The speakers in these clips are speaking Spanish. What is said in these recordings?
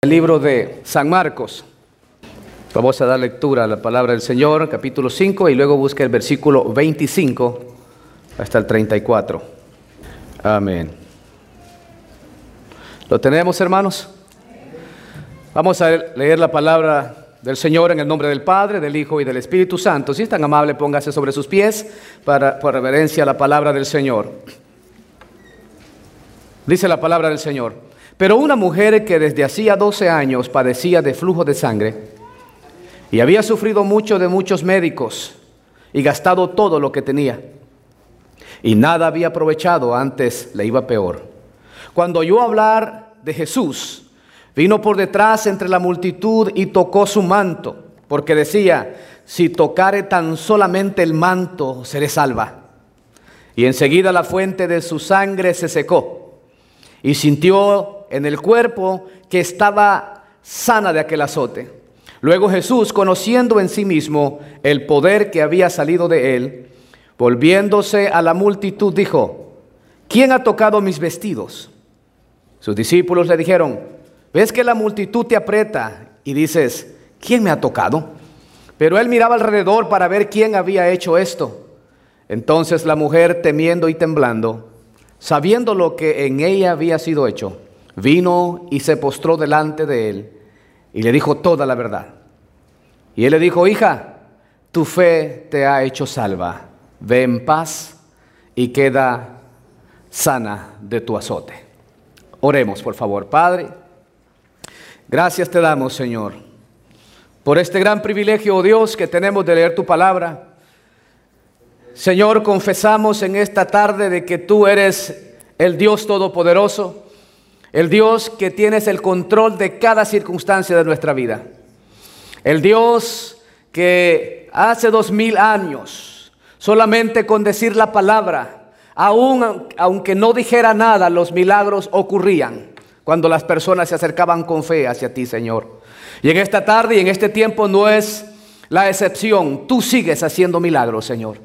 El libro de San Marcos. Vamos a dar lectura a la palabra del Señor, capítulo 5, y luego busque el versículo 25 hasta el 34. Amén. ¿Lo tenemos, hermanos? Vamos a leer la palabra del Señor en el nombre del Padre, del Hijo y del Espíritu Santo. Si es tan amable, póngase sobre sus pies para, por reverencia a la palabra del Señor. Dice la palabra del Señor. Pero una mujer que desde hacía 12 años padecía de flujo de sangre y había sufrido mucho de muchos médicos y gastado todo lo que tenía y nada había aprovechado, antes le iba peor. Cuando oyó hablar de Jesús, vino por detrás entre la multitud y tocó su manto, porque decía, si tocare tan solamente el manto, seré salva. Y enseguida la fuente de su sangre se secó y sintió en el cuerpo que estaba sana de aquel azote. Luego Jesús, conociendo en sí mismo el poder que había salido de él, volviéndose a la multitud, dijo, ¿quién ha tocado mis vestidos? Sus discípulos le dijeron, ¿ves que la multitud te aprieta y dices, ¿quién me ha tocado? Pero él miraba alrededor para ver quién había hecho esto. Entonces la mujer, temiendo y temblando, sabiendo lo que en ella había sido hecho, vino y se postró delante de él y le dijo toda la verdad. Y él le dijo, hija, tu fe te ha hecho salva, ve en paz y queda sana de tu azote. Oremos, por favor, Padre. Gracias te damos, Señor, por este gran privilegio, oh Dios, que tenemos de leer tu palabra. Señor, confesamos en esta tarde de que tú eres el Dios Todopoderoso el Dios que tienes el control de cada circunstancia de nuestra vida. El Dios que hace dos mil años, solamente con decir la palabra, aun, aunque no dijera nada, los milagros ocurrían cuando las personas se acercaban con fe hacia ti, Señor. Y en esta tarde y en este tiempo no es la excepción. Tú sigues haciendo milagros, Señor.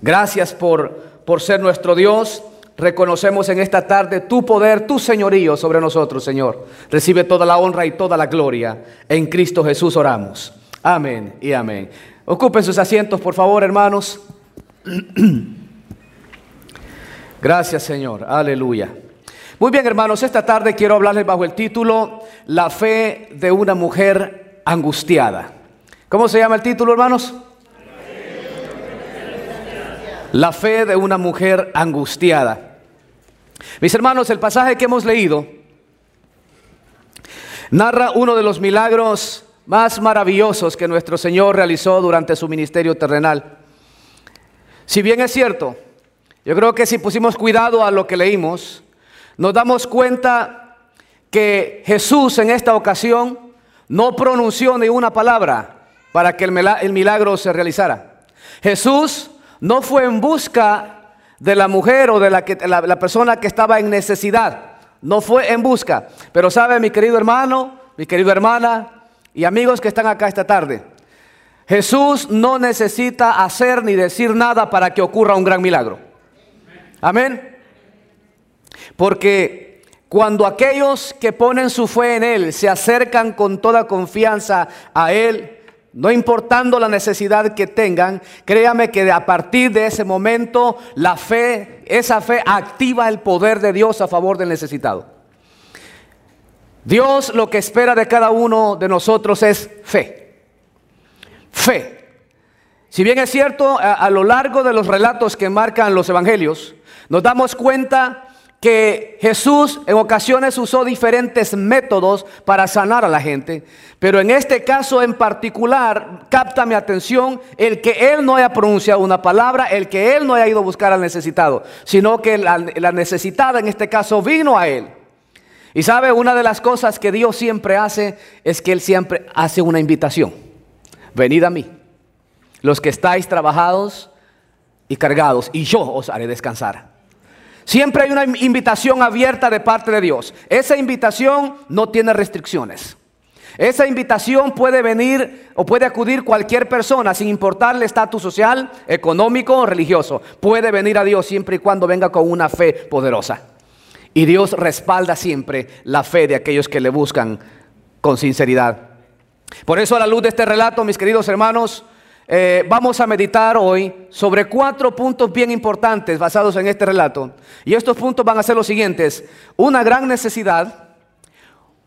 Gracias por, por ser nuestro Dios. Reconocemos en esta tarde tu poder, tu señorío sobre nosotros, Señor. Recibe toda la honra y toda la gloria. En Cristo Jesús oramos. Amén y amén. Ocupen sus asientos, por favor, hermanos. Gracias, Señor. Aleluya. Muy bien, hermanos, esta tarde quiero hablarles bajo el título La fe de una mujer angustiada. ¿Cómo se llama el título, hermanos? La fe de una mujer angustiada. Mis hermanos, el pasaje que hemos leído narra uno de los milagros más maravillosos que nuestro Señor realizó durante su ministerio terrenal. Si bien es cierto, yo creo que si pusimos cuidado a lo que leímos, nos damos cuenta que Jesús en esta ocasión no pronunció ni una palabra para que el milagro se realizara. Jesús no fue en busca de la mujer o de la, que, la, persona que estaba en necesidad. No fue en busca. Pero sabe, mi querido hermano, mi querida hermana y amigos que están acá esta tarde, Jesús no necesita hacer ni decir nada para que ocurra un gran milagro. Amén. Porque cuando aquellos que ponen su fe en Él se acercan con toda confianza a Él, no importando la necesidad que tengan, créame que a partir de ese momento la fe, esa fe activa el poder de Dios a favor del necesitado. Dios lo que espera de cada uno de nosotros es fe. Fe. Si bien es cierto, a, lo largo de los relatos que marcan los evangelios, nos damos cuenta que Jesús en ocasiones usó diferentes métodos para sanar a la gente, pero en este caso en particular capta mi atención el que Él no haya pronunciado una palabra, el que Él no haya ido a buscar al necesitado, sino que la, necesitada en este caso vino a Él. Y sabe, una de las cosas que Dios siempre hace es que Él siempre hace una invitación. Venid a mí, los que estáis trabajados y cargados, y yo os haré descansar. Siempre hay una invitación abierta de parte de Dios. Esa invitación no tiene restricciones. Esa invitación puede venir o puede acudir cualquier persona sin importar el estatus social, económico o religioso. Puede venir a Dios siempre y cuando venga con una fe poderosa. Y Dios respalda siempre la fe de aquellos que le buscan con sinceridad. Por eso a la luz de este relato, mis queridos hermanos, eh, vamos a meditar hoy sobre cuatro puntos bien importantes basados en este relato. Y estos puntos van a ser los siguientes. Una gran necesidad,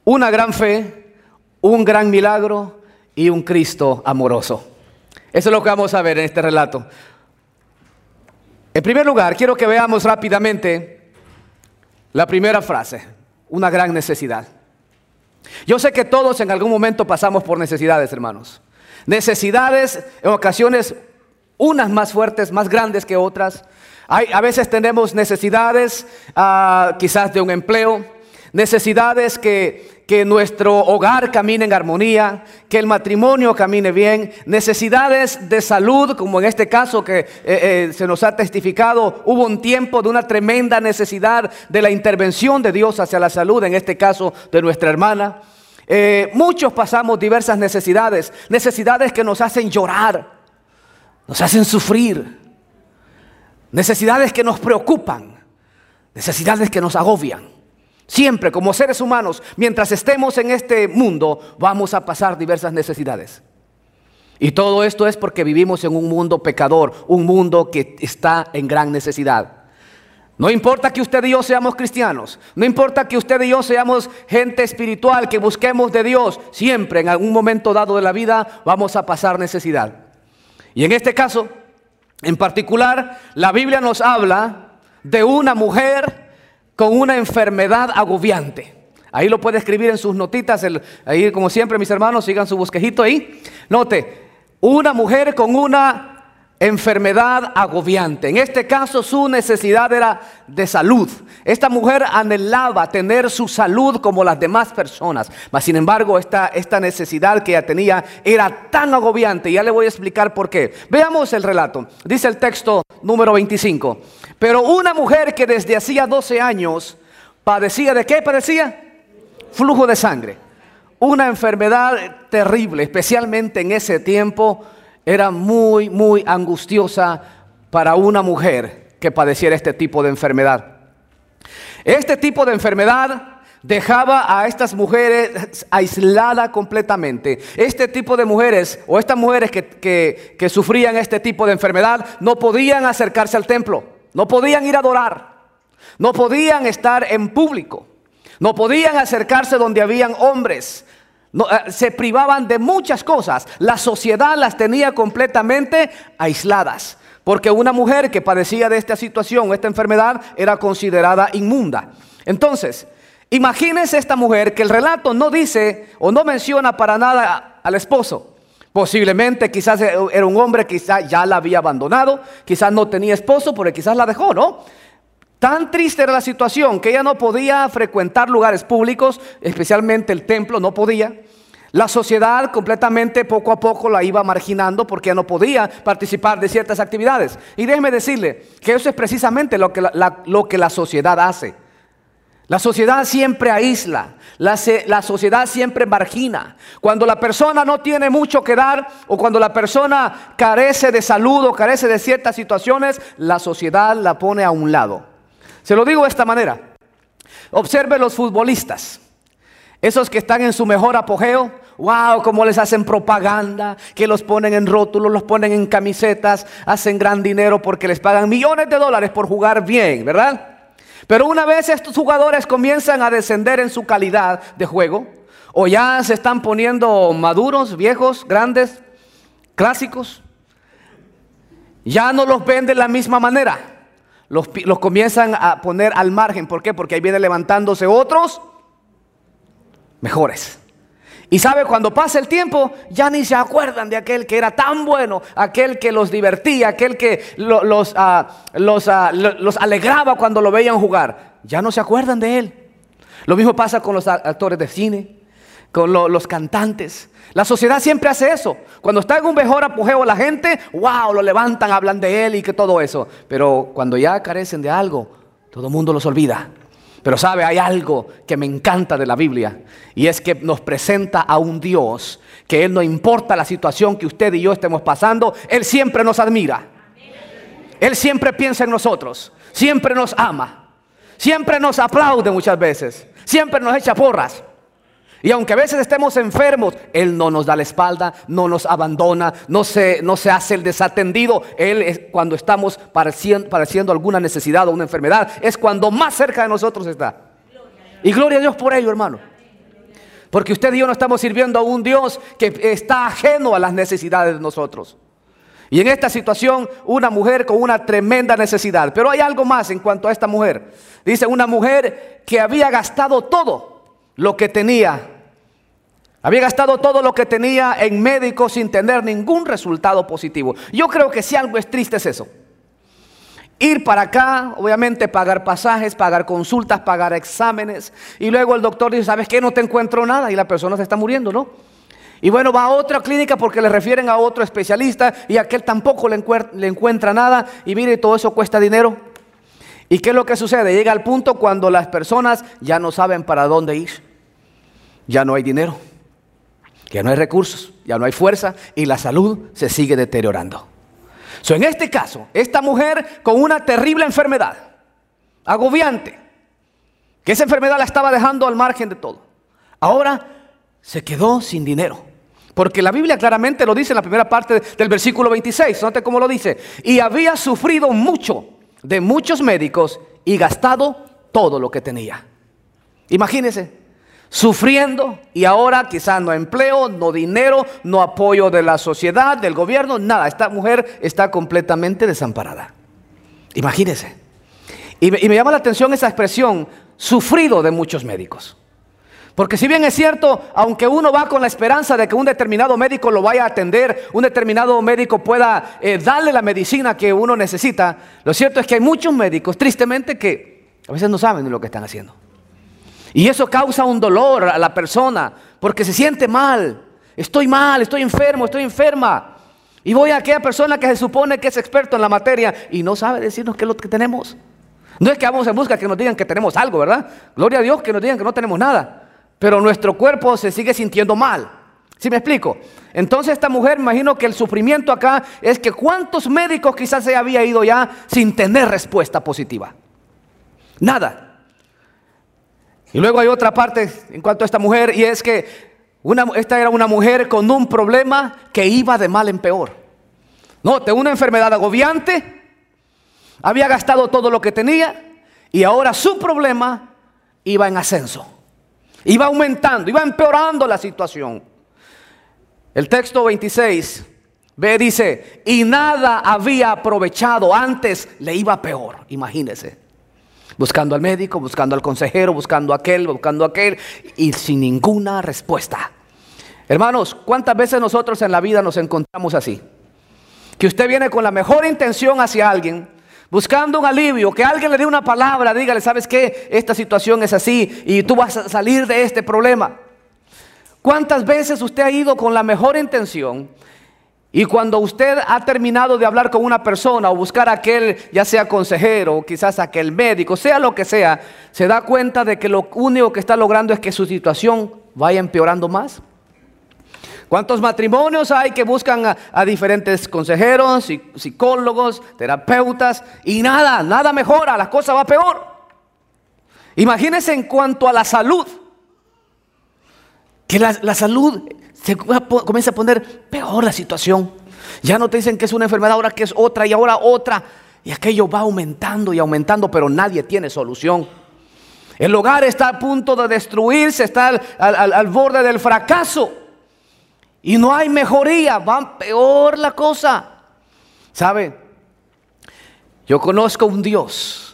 una gran fe, un gran milagro y un Cristo amoroso. Eso es lo que vamos a ver en este relato. En primer lugar, quiero que veamos rápidamente la primera frase, una gran necesidad. Yo sé que todos en algún momento pasamos por necesidades, hermanos. Necesidades en ocasiones unas más fuertes, más grandes que otras. Hay, a veces tenemos necesidades ah, quizás de un empleo, necesidades que, que nuestro hogar camine en armonía, que el matrimonio camine bien, necesidades de salud, como en este caso que eh, eh, se nos ha testificado, hubo un tiempo de una tremenda necesidad de la intervención de Dios hacia la salud, en este caso de nuestra hermana. Eh, muchos pasamos diversas necesidades, necesidades que nos hacen llorar, nos hacen sufrir, necesidades que nos preocupan, necesidades que nos agobian. Siempre como seres humanos, mientras estemos en este mundo, vamos a pasar diversas necesidades. Y todo esto es porque vivimos en un mundo pecador, un mundo que está en gran necesidad. No importa que usted y yo seamos cristianos, no importa que usted y yo seamos gente espiritual, que busquemos de Dios, siempre en algún momento dado de la vida vamos a pasar necesidad. Y en este caso, en particular, la Biblia nos habla de una mujer con una enfermedad agobiante. Ahí lo puede escribir en sus notitas. ahí, como siempre, mis hermanos, sigan su bosquejito ahí. Note, una mujer con una enfermedad agobiante. En este caso, su necesidad era de salud. Esta mujer anhelaba tener su salud como las demás personas. Mas, sin embargo, esta, esta necesidad que ella tenía era tan agobiante. Ya le voy a explicar por qué. Veamos el relato. Dice el texto número 25. Pero una mujer que desde hacía 12 años padecía de qué padecía? Flujo de sangre. Una enfermedad terrible, especialmente en ese tiempo, era muy, muy angustiosa para una mujer que padeciera este tipo de enfermedad. Este tipo de enfermedad dejaba a estas mujeres aisladas completamente. Este tipo de mujeres o estas mujeres que, que, sufrían este tipo de enfermedad no podían acercarse al templo. No podían ir a adorar. No podían estar en público. No podían acercarse donde habían hombres. Eh, se privaban de muchas cosas. La sociedad las tenía completamente aisladas. Porque una mujer que padecía de esta situación, esta enfermedad, era considerada inmunda. Entonces, imagínense esta mujer que el relato no dice o no menciona para nada al esposo. Posiblemente quizás era un hombre, quizás ya la había abandonado, quizás no tenía esposo, pero quizás la dejó, ¿no? Tan triste era la situación que ella no podía frecuentar lugares públicos, especialmente el templo, no podía. La sociedad completamente poco a poco la iba marginando porque ya no podía participar de ciertas actividades. Y déjeme decirle que eso es precisamente lo que lo que la sociedad hace. La sociedad siempre aísla, la, la, sociedad siempre margina. Cuando la persona no tiene mucho que dar o cuando la persona carece de salud o carece de ciertas situaciones, la sociedad la pone a un lado. Se lo digo de esta manera. Observe los futbolistas, esos que están en su mejor apogeo. Wow, cómo les hacen propaganda, que los ponen en rótulos, los ponen en camisetas, hacen gran dinero porque les pagan millones de dólares por jugar bien, ¿verdad? Pero una vez estos jugadores comienzan a descender en su calidad de juego, o ya se están poniendo maduros, viejos, grandes, clásicos, ya no los ven de la misma manera. Los, los comienzan a poner al margen. ¿Por qué? Porque ahí vienen levantándose otros mejores. Y sabe, cuando pasa el tiempo, ya ni se acuerdan de aquel que era tan bueno, aquel que los divertía, aquel que los, ah, ah, los, alegraba cuando lo veían jugar. Ya no se acuerdan de él. Lo mismo pasa con los actores de cine, con los cantantes. La sociedad siempre hace eso. Cuando está en un mejor apogeo la gente, wow, lo levantan, hablan de él y que todo eso. Pero cuando ya carecen de algo, todo el mundo los olvida. Pero sabe, hay algo que me encanta de la Biblia y es que nos presenta a un Dios que Él no importa la situación que usted y yo estemos pasando, Él siempre nos admira. Él siempre piensa en nosotros, siempre nos ama, siempre nos aplaude muchas veces, siempre nos echa porras. Y aunque a veces estemos enfermos, Él no nos da la espalda, no nos abandona, no se, no se hace el desatendido. Él es cuando estamos padeciendo, padeciendo alguna necesidad o una enfermedad, es cuando más cerca de nosotros está. Y gloria a Dios por ello, hermano. Porque usted y yo no estamos sirviendo a un Dios que está ajeno a las necesidades de nosotros. Y en esta situación, una mujer con una tremenda necesidad. Pero hay algo más en cuanto a esta mujer. Dice una mujer que había gastado todo lo que tenía. Había gastado todo lo que tenía en médicos sin tener ningún resultado positivo. Yo creo que si algo es triste es eso. Ir para acá, obviamente pagar pasajes, pagar consultas, pagar exámenes. Y luego el doctor dice, ¿sabes qué? No te encuentro nada y la persona se está muriendo, ¿no? Y bueno, va a otra clínica porque le refieren a otro especialista y aquel tampoco le, le encuentra nada. Y mire, todo eso cuesta dinero. ¿Y qué es lo que sucede? Llega al punto cuando las personas ya no saben para dónde ir. Ya no hay dinero, ya no hay recursos, ya no hay fuerza y la salud se sigue deteriorando. So, en este caso, esta mujer con una terrible enfermedad, agobiante, que esa enfermedad la estaba dejando al margen de todo, ahora se quedó sin dinero. Porque la Biblia claramente lo dice en la primera parte del versículo 26. Note cómo lo dice. Y había sufrido mucho de muchos médicos y gastado todo lo que tenía. Imagínense, sufriendo y ahora quizás no empleo, no dinero, no apoyo de la sociedad, del gobierno, nada. Esta mujer está completamente desamparada. Imagínense. Y me, llama la atención esa expresión, sufrido de muchos médicos. Porque si bien es cierto, aunque uno va con la esperanza de que un determinado médico lo vaya a atender, un determinado médico pueda eh, darle la medicina que uno necesita, lo cierto es que hay muchos médicos, tristemente, que a veces no saben lo que están haciendo. Y eso causa un dolor a la persona, porque se siente mal. Estoy mal, estoy enfermo, estoy enferma. Y voy a aquella persona que se supone que es experto en la materia y no sabe decirnos qué es lo que tenemos. No es que vamos en busca que nos digan que tenemos algo, ¿verdad? Gloria a Dios que nos digan que no tenemos nada pero nuestro cuerpo se sigue sintiendo mal. ¿Sí me explico? Entonces esta mujer, imagino que el sufrimiento acá es que cuántos médicos quizás se había ido ya sin tener respuesta positiva. Nada. Y luego hay otra parte en cuanto a esta mujer y es que esta era una mujer con un problema que iba de mal en peor. Note, una enfermedad agobiante, había gastado todo lo que tenía y ahora su problema iba en ascenso. Iba aumentando, iba empeorando la situación. El texto 26, ve, dice, y nada había aprovechado, antes le iba peor, imagínese. Buscando al médico, buscando al consejero, buscando aquel, buscando aquel, y sin ninguna respuesta. Hermanos, ¿cuántas veces nosotros en la vida nos encontramos así? Que usted viene con la mejor intención hacia alguien, buscando un alivio, que alguien le dé una palabra, dígale, ¿sabes qué? Esta situación es así y tú vas a salir de este problema. ¿Cuántas veces usted ha ido con la mejor intención y cuando usted ha terminado de hablar con una persona o buscar a aquel, ya sea consejero o quizás aquel médico, sea lo que sea, se da cuenta de que lo único que está logrando es que su situación vaya empeorando más? ¿Cuántos matrimonios hay que buscan a, diferentes consejeros, psicólogos, terapeutas y nada, nada mejora, la cosa va peor? Imagínense en cuanto a la salud, que la, la salud se comienza a poner peor la situación. Ya no te dicen que es una enfermedad, ahora que es otra y ahora otra. Y aquello va aumentando y aumentando, pero nadie tiene solución. El hogar está a punto de destruirse, está al borde del fracaso. Y no hay mejoría, va peor la cosa. ¿Sabe? Yo conozco un Dios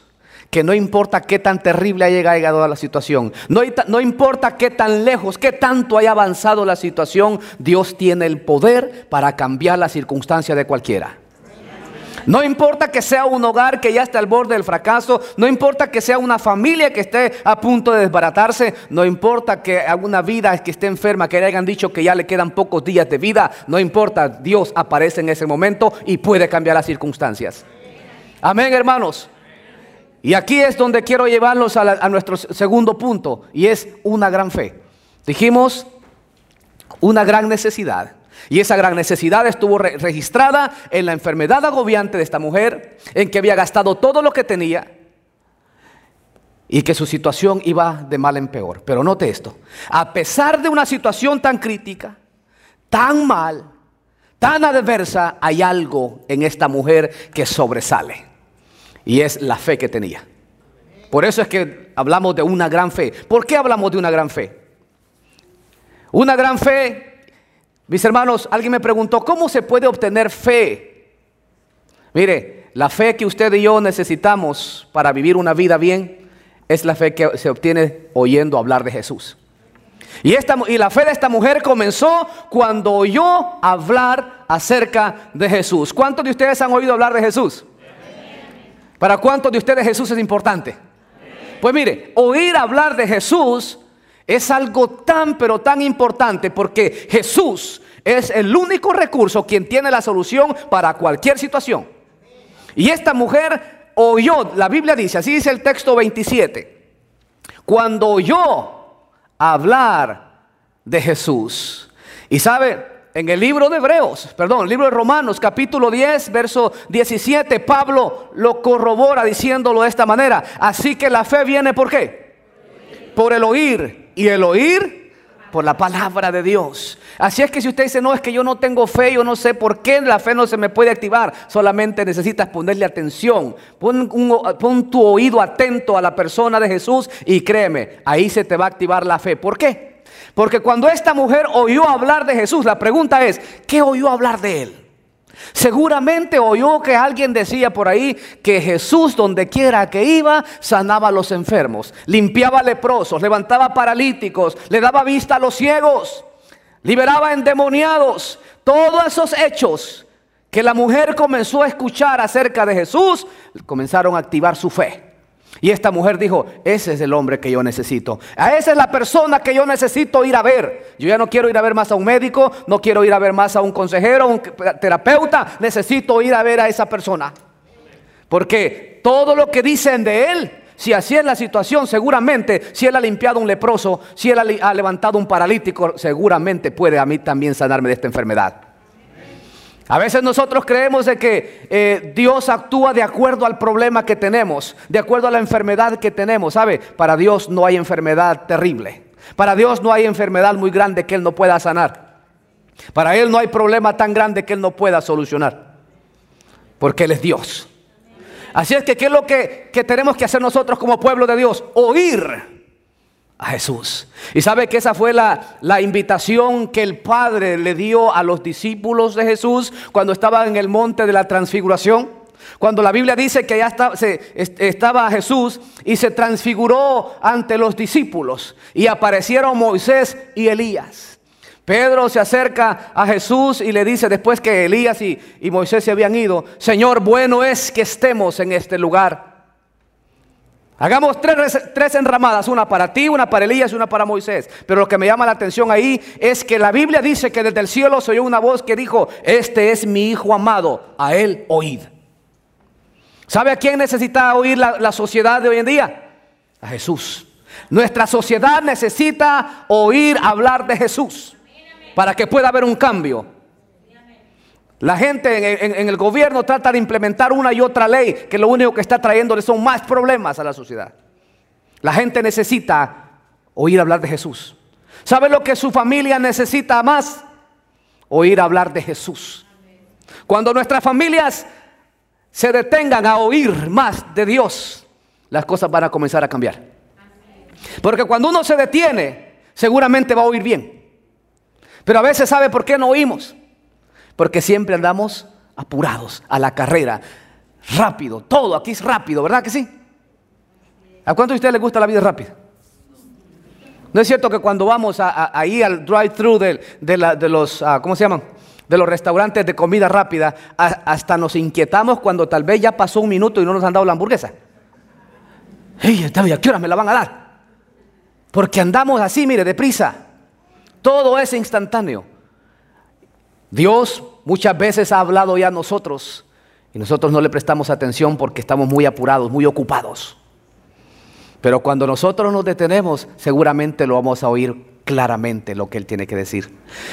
que no importa qué tan terrible haya llegado a la situación, no, importa qué tan lejos, qué tanto haya avanzado la situación, Dios tiene el poder para cambiar la circunstancia de cualquiera. No importa que sea un hogar que ya esté al borde del fracaso, no importa que sea una familia que esté a punto de desbaratarse, no importa que alguna vida que esté enferma, que le hayan dicho que ya le quedan pocos días de vida, no importa, Dios aparece en ese momento y puede cambiar las circunstancias. Amén, hermanos. Y aquí es donde quiero llevarlos a, a nuestro segundo punto, y es una gran fe. Dijimos, una gran necesidad. Y esa gran necesidad estuvo registrada en la enfermedad agobiante de esta mujer, en que había gastado todo lo que tenía. y que su situación iba de mal en peor. Pero note esto, a pesar de una situación tan crítica, tan mal, tan adversa, hay algo en esta mujer que sobresale. Y es la fe que tenía. Por eso es que hablamos de una gran fe. ¿Por qué hablamos de una gran fe? Una gran fe, mis hermanos, alguien me preguntó, ¿cómo se puede obtener fe? Mire, la fe que usted y yo necesitamos para vivir una vida bien es la fe que se obtiene oyendo hablar de Jesús. Y, esta, y la fe de esta mujer comenzó cuando oyó hablar acerca de Jesús. ¿Cuántos de ustedes han oído hablar de Jesús? ¿Para cuántos de ustedes Jesús es importante? Pues mire, oír hablar de Jesús es algo tan pero tan importante porque Jesús es el único recurso quien tiene la solución para cualquier situación. Y esta mujer oyó, la Biblia dice, así dice el texto 27, cuando oyó hablar de Jesús. Y sabe, en el libro de Hebreos, perdón, el libro de Romanos, capítulo 10, verso 17, Pablo lo corrobora diciéndolo de esta manera. Así que la fe viene por qué? Por el oír. Y el oír por la palabra de Dios. Así es que si usted dice, no, es que yo no tengo fe, yo no sé por qué la fe no se me puede activar, solamente necesitas ponerle atención. Pon, pon tu oído atento a la persona de Jesús y créeme, ahí se te va a activar la fe. ¿Por qué? Porque cuando esta mujer oyó hablar de Jesús, la pregunta es, ¿qué oyó hablar de él? Seguramente oyó que alguien decía por ahí que Jesús donde quiera que iba sanaba a los enfermos, limpiaba leprosos, levantaba paralíticos, le daba vista a los ciegos, liberaba endemoniados. Todos esos hechos que la mujer comenzó a escuchar acerca de Jesús comenzaron a activar su fe. Y esta mujer dijo, ese es el hombre que yo necesito. A esa es la persona que yo necesito ir a ver. Yo ya no quiero ir a ver más a un médico, no quiero ir a ver más a un consejero, a un terapeuta. Necesito ir a ver a esa persona. Porque todo lo que dicen de él, si así es la situación, seguramente, si él ha limpiado un leproso, si él ha levantado un paralítico, seguramente puede a mí también sanarme de esta enfermedad. A veces nosotros creemos de que eh, Dios actúa de acuerdo al problema que tenemos, de acuerdo a la enfermedad que tenemos. ¿Sabe? Para Dios no hay enfermedad terrible. Para Dios no hay enfermedad muy grande que Él no pueda sanar. Para Él no hay problema tan grande que Él no pueda solucionar. Porque Él es Dios. Así es que, ¿qué es lo que, que tenemos que hacer nosotros como pueblo de Dios? Oír a Jesús. Y sabe que esa fue la, la, invitación que el Padre le dio a los discípulos de Jesús cuando estaba en el monte de la transfiguración. Cuando la Biblia dice que ya estaba, estaba Jesús y se transfiguró ante los discípulos y aparecieron Moisés y Elías. Pedro se acerca a Jesús y le dice después que Elías y, y Moisés se habían ido, Señor, bueno es que estemos en este lugar. Hagamos tres, tres, enramadas, una para ti, una para Elías y una para Moisés. Pero lo que me llama la atención ahí es que la Biblia dice que desde el cielo se oyó una voz que dijo, este es mi Hijo amado, a él oíd. ¿Sabe a quién necesita oír la, la sociedad de hoy en día? A Jesús. Nuestra sociedad necesita oír hablar de Jesús para que pueda haber un cambio. La gente en, el gobierno trata de implementar una y otra ley que lo único que está trayéndole son más problemas a la sociedad. La gente necesita oír hablar de Jesús. ¿Sabe lo que su familia necesita más? Oír hablar de Jesús. Cuando nuestras familias se detengan a oír más de Dios, las cosas van a comenzar a cambiar. Porque cuando uno se detiene, seguramente va a oír bien. Pero a veces sabe por qué no oímos. Porque siempre andamos apurados a la carrera, rápido, todo aquí es rápido, ¿verdad que sí? ¿A cuánto de ustedes les gusta la vida rápida? ¿No es cierto que cuando vamos ahí al drive-thru de, los, ah, ¿cómo se llaman? De los restaurantes de comida rápida, hasta nos inquietamos cuando tal vez ya pasó un minuto y no nos han dado la hamburguesa. ¡Ey, ¿a qué hora me la van a dar? Porque andamos así, mire, deprisa. Todo es instantáneo. Dios muchas veces ha hablado ya a nosotros y nosotros no le prestamos atención porque estamos muy apurados, muy ocupados. Pero cuando nosotros nos detenemos, seguramente lo vamos a oír claramente lo que Él tiene que decir.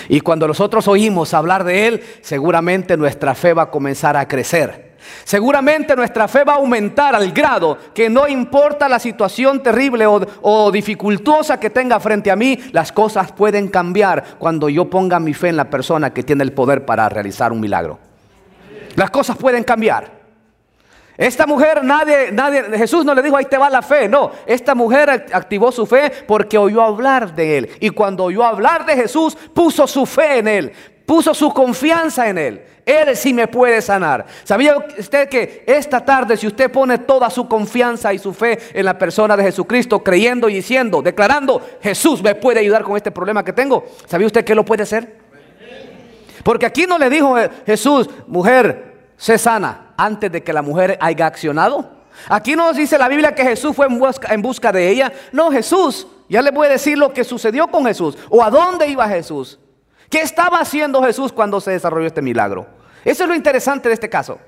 Y cuando nosotros oímos hablar de Él, seguramente nuestra fe va a comenzar a crecer. Seguramente nuestra fe va a aumentar al grado que no importa la situación terrible o, o, dificultosa que tenga frente a mí, las cosas pueden cambiar cuando yo ponga mi fe en la persona que tiene el poder para realizar un milagro. Las cosas pueden cambiar. Esta mujer, nadie, nadie, Jesús no le dijo, ahí te va la fe. No, esta mujer activó su fe porque oyó hablar de él. Y cuando oyó hablar de Jesús, puso su fe en él, puso su confianza en él. Él sí me puede sanar. ¿Sabía usted que esta tarde, si usted pone toda su confianza y su fe en la persona de Jesucristo, creyendo y diciendo, declarando, Jesús me puede ayudar con este problema que tengo? ¿Sabía usted que lo puede hacer? Porque aquí no le dijo eh, Jesús, mujer, sé sana antes de que la mujer haya accionado. Aquí no nos dice la Biblia que Jesús fue en busca, en busca de ella. No, Jesús, ya le voy a decir lo que sucedió con Jesús o a dónde iba Jesús. ¿Qué estaba haciendo Jesús cuando se desarrolló este milagro? Eso es lo interesante de este caso.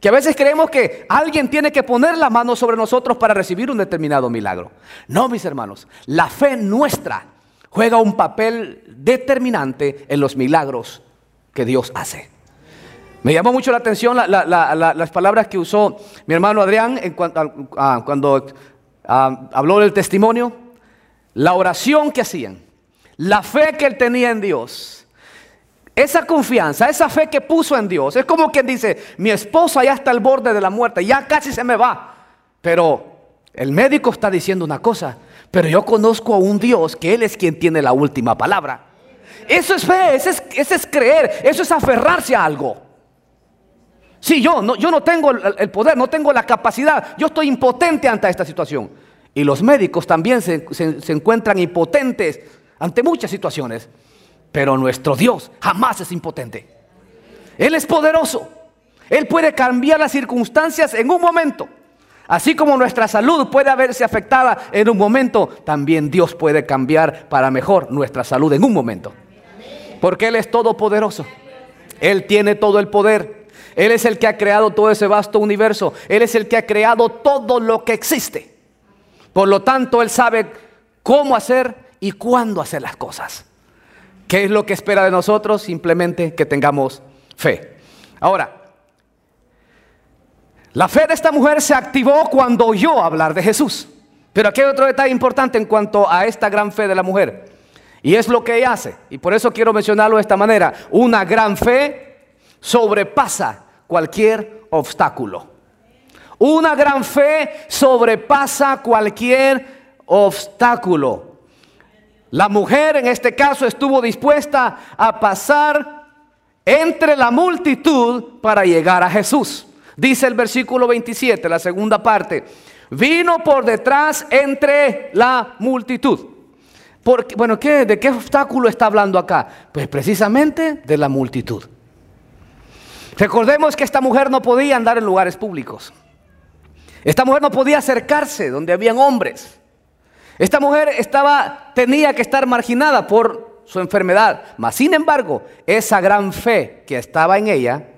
Que a veces creemos que alguien tiene que poner la mano sobre nosotros para recibir un determinado milagro. No, mis hermanos, la fe nuestra juega un papel determinante en los milagros que Dios hace. Me llamó mucho la atención las palabras que usó mi hermano Adrián en cuando habló del testimonio, la oración que hacían, la fe que él tenía en Dios, esa confianza, esa fe que puso en Dios. Es como quien dice, mi esposa ya está al borde de la muerte, ya casi se me va. Pero el médico está diciendo una cosa, pero yo conozco a un Dios que Él es quien tiene la última palabra. Eso es fe, eso es, creer, eso es aferrarse a algo. Sí, yo no, yo no tengo el poder, no tengo la capacidad, yo estoy impotente ante esta situación. Y los médicos también se encuentran impotentes ante muchas situaciones. Pero nuestro Dios jamás es impotente. Él es poderoso. Él puede cambiar las circunstancias en un momento. Así como nuestra salud puede haberse afectada en un momento, también Dios puede cambiar para mejor nuestra salud en un momento. Porque Él es todopoderoso. Él tiene todo el poder. Él es el que ha creado todo ese vasto universo. Él es el que ha creado todo lo que existe. Por lo tanto, Él sabe cómo hacer y cuándo hacer las cosas. ¿Qué es lo que espera de nosotros? Simplemente que tengamos fe. Ahora, la fe de esta mujer se activó cuando oyó hablar de Jesús. Pero aquí hay otro detalle importante en cuanto a esta gran fe de la mujer. Y es lo que ella hace. Y por eso quiero mencionarlo de esta manera. Una gran fe sobrepasa cualquier obstáculo. Una gran fe sobrepasa cualquier obstáculo. La mujer en este caso estuvo dispuesta a pasar entre la multitud para llegar a Jesús. Dice el versículo 27, la segunda parte. Vino por detrás entre la multitud. Porque, bueno, ¿qué, ¿de qué obstáculo está hablando acá? Pues precisamente de la multitud. Recordemos que esta mujer no podía andar en lugares públicos. Esta mujer no podía acercarse donde habían hombres. Esta mujer estaba, tenía que estar marginada por su enfermedad. Mas, sin embargo, esa gran fe que estaba en ella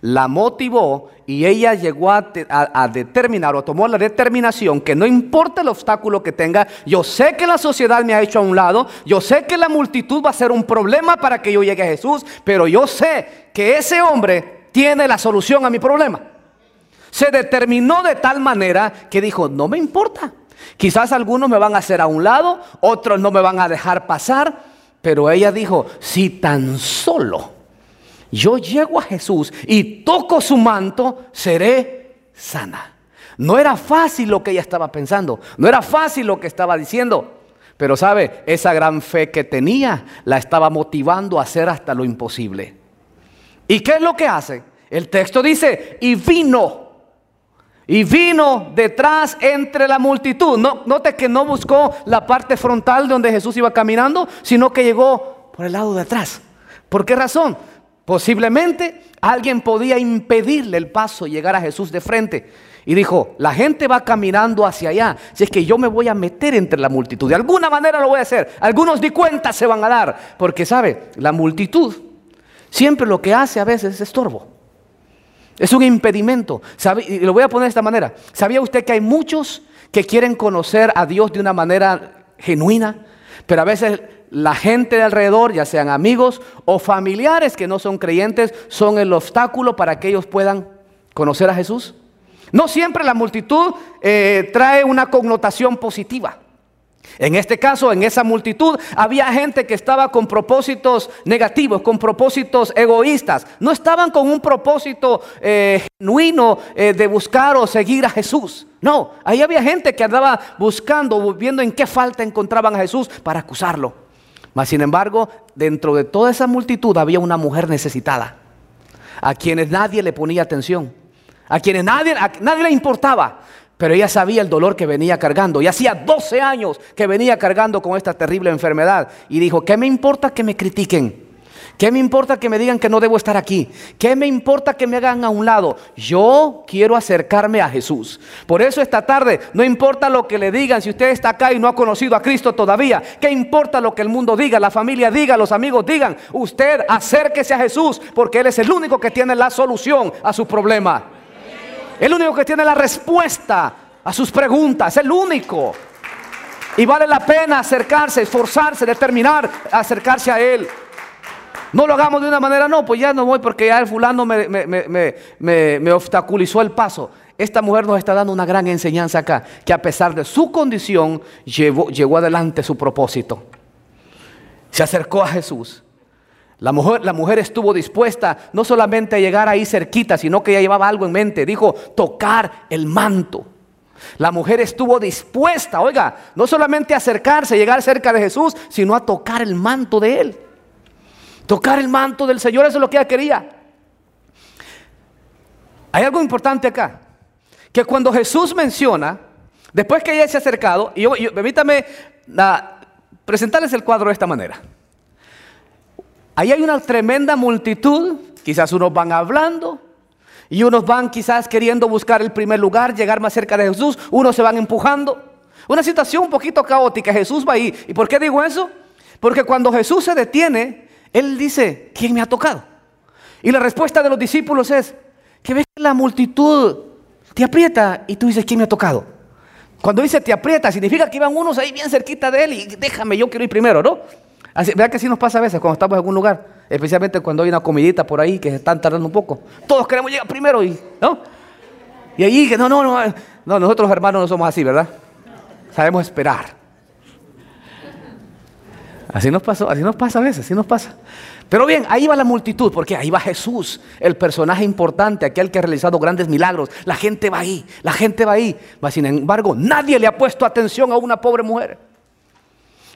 la motivó y ella llegó a, a, determinar o tomó la determinación que no importa el obstáculo que tenga, yo sé que la sociedad me ha hecho a un lado, yo sé que la multitud va a ser un problema para que yo llegue a Jesús, pero yo sé que ese hombre tiene la solución a mi problema. Se determinó de tal manera que dijo, no me importa. Quizás algunos me van a hacer a un lado, otros no me van a dejar pasar, pero ella dijo, si tan solo yo llego a Jesús y toco su manto, seré sana. No era fácil lo que ella estaba pensando, no era fácil lo que estaba diciendo, pero sabe, esa gran fe que tenía la estaba motivando a hacer hasta lo imposible. ¿Y qué es lo que hace? El texto dice, y vino. Y vino detrás entre la multitud. No, note que no buscó la parte frontal donde Jesús iba caminando, sino que llegó por el lado de atrás. ¿Por qué razón? Posiblemente alguien podía impedirle el paso y llegar a Jesús de frente. Y dijo, la gente va caminando hacia allá, si es que yo me voy a meter entre la multitud. De alguna manera lo voy a hacer. Algunos di cuenta se van a dar, porque sabe, la multitud siempre lo que hace a veces es estorbo. Es un impedimento. Y lo voy a poner de esta manera. ¿Sabía usted que hay muchos que quieren conocer a Dios de una manera genuina? Pero a veces la gente de alrededor, ya sean amigos o familiares que no son creyentes, son el obstáculo para que ellos puedan conocer a Jesús? No siempre la multitud eh, trae una connotación positiva. En este caso, en esa multitud, había gente que estaba con propósitos negativos, con propósitos egoístas. No estaban con un propósito eh, genuino eh, de buscar o seguir a Jesús. No, ahí había gente que andaba buscando, viendo en qué falta encontraban a Jesús para acusarlo. Mas, sin embargo, dentro de toda esa multitud había una mujer necesitada, a quienes nadie le ponía atención, a quienes nadie, a nadie le importaba. Pero ella sabía el dolor que venía cargando. Y hacía 12 años que venía cargando con esta terrible enfermedad. Y dijo, ¿qué me importa que me critiquen? ¿Qué me importa que me digan que no debo estar aquí? ¿Qué me importa que me hagan a un lado? Yo quiero acercarme a Jesús. Por eso esta tarde, no importa lo que le digan, si usted está acá y no ha conocido a Cristo todavía, ¿qué importa lo que el mundo diga, la familia diga, los amigos digan? Usted acérquese a Jesús porque Él es el único que tiene la solución a su problema. El único que tiene la respuesta a sus preguntas, el único. Y vale la pena acercarse, esforzarse, determinar acercarse a Él. No lo hagamos de una manera, no, pues ya no voy porque ya el fulano me, me, obstaculizó el paso. Esta mujer nos está dando una gran enseñanza acá, que a pesar de su condición, llevó, llegó adelante su propósito. Se acercó a Jesús. La mujer, la mujer estuvo dispuesta no solamente a llegar ahí cerquita, sino que ya llevaba algo en mente. Dijo, tocar el manto. La mujer estuvo dispuesta, oiga, no solamente a acercarse, llegar cerca de Jesús, sino a tocar el manto de Él. Tocar el manto del Señor, eso es lo que ella quería. Hay algo importante acá, que cuando Jesús menciona, después que ella se ha acercado, y yo, permítame presentarles el cuadro de esta manera. Ahí hay una tremenda multitud, quizás unos van hablando y unos van quizás queriendo buscar el primer lugar, llegar más cerca de Jesús, unos se van empujando. Una situación un poquito caótica, Jesús va ahí. ¿Y por qué digo eso? Porque cuando Jesús se detiene, Él dice, ¿quién me ha tocado? Y la respuesta de los discípulos es, que ves que la multitud te aprieta y tú dices, ¿quién me ha tocado? Cuando dice te aprieta, significa que iban unos ahí bien cerquita de Él y déjame, yo quiero ir primero, ¿no? Así, que así nos pasa a veces cuando estamos en algún lugar, especialmente cuando hay una comidita por ahí que se están tardando un poco. Todos queremos llegar primero y, ¿no? Y ahí que no, no, no, no, nosotros hermanos no somos así, ¿verdad? Sabemos esperar. Así nos pasó, así nos pasa a veces, así nos pasa. Pero bien, ahí va la multitud, porque ahí va Jesús, el personaje importante, aquel que ha realizado grandes milagros. La gente va ahí, la gente va ahí. Sin embargo, nadie le ha puesto atención a una pobre mujer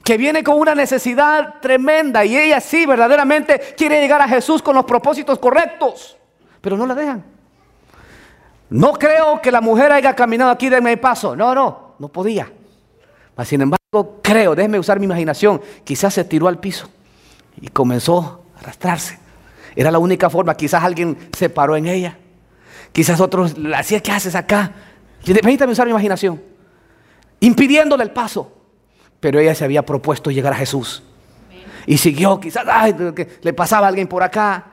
que viene con una necesidad tremenda y ella sí verdaderamente quiere llegar a Jesús con los propósitos correctos, pero no la dejan. No creo que la mujer haya caminado aquí, de mi paso. No, no, no podía. sin embargo, creo, déjeme usar mi imaginación, quizás se tiró al piso y comenzó a arrastrarse. Era la única forma, quizás alguien se paró en ella. Quizás otros le hacía, ¿qué haces acá? Permítame usar mi imaginación. Impidiéndole el paso. Pero ella se había propuesto llegar a Jesús. Y siguió, quizás le pasaba a alguien por acá.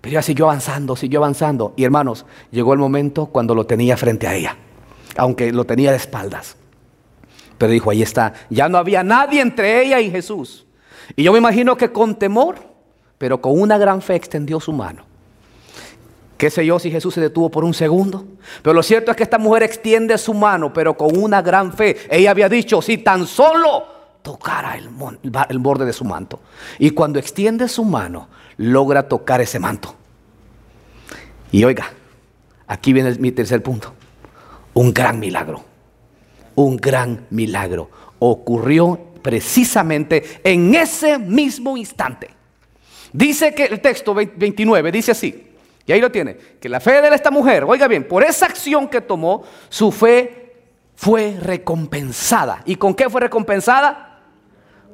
Pero ella siguió avanzando, siguió avanzando. Y hermanos, llegó el momento cuando lo tenía frente a ella. Aunque lo tenía de espaldas. Pero dijo, ahí está. Ya no había nadie entre ella y Jesús. Y yo me imagino que con temor, pero con una gran fe extendió su mano. Qué sé yo si Jesús se detuvo por un segundo. Pero lo cierto es que esta mujer extiende su mano, pero con una gran fe. Ella había dicho, si tan solo tocara el, el borde de su manto. Y cuando extiende su mano, logra tocar ese manto. Y oiga, aquí viene mi tercer punto. Un gran milagro. Un gran milagro. Ocurrió precisamente en ese mismo instante. Dice que el texto 29 dice así. Y ahí lo tiene, que la fe de esta mujer, oiga bien, por esa acción que tomó, su fe fue recompensada. ¿Y con qué fue recompensada?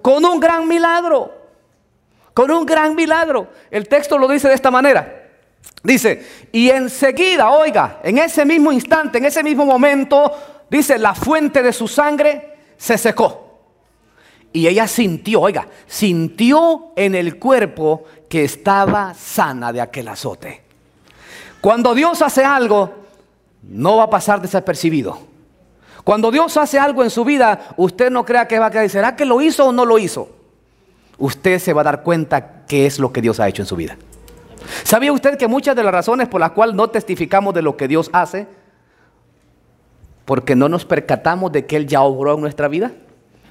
Con un gran milagro. Con un gran milagro. El texto lo dice de esta manera. Dice, y enseguida, oiga, en ese mismo instante, en ese mismo momento, dice, la fuente de su sangre se secó. Y ella sintió, oiga, sintió en el cuerpo que estaba sana de aquel azote. Cuando Dios hace algo, no va a pasar desapercibido. Cuando Dios hace algo en su vida, usted no crea que va a quedar, ¿será que lo hizo o no lo hizo? Usted se va a dar cuenta qué es lo que Dios ha hecho en su vida. ¿Sabía usted que muchas de las razones por las cuales no testificamos de lo que Dios hace? Porque no nos percatamos de que Él ya obró en nuestra vida.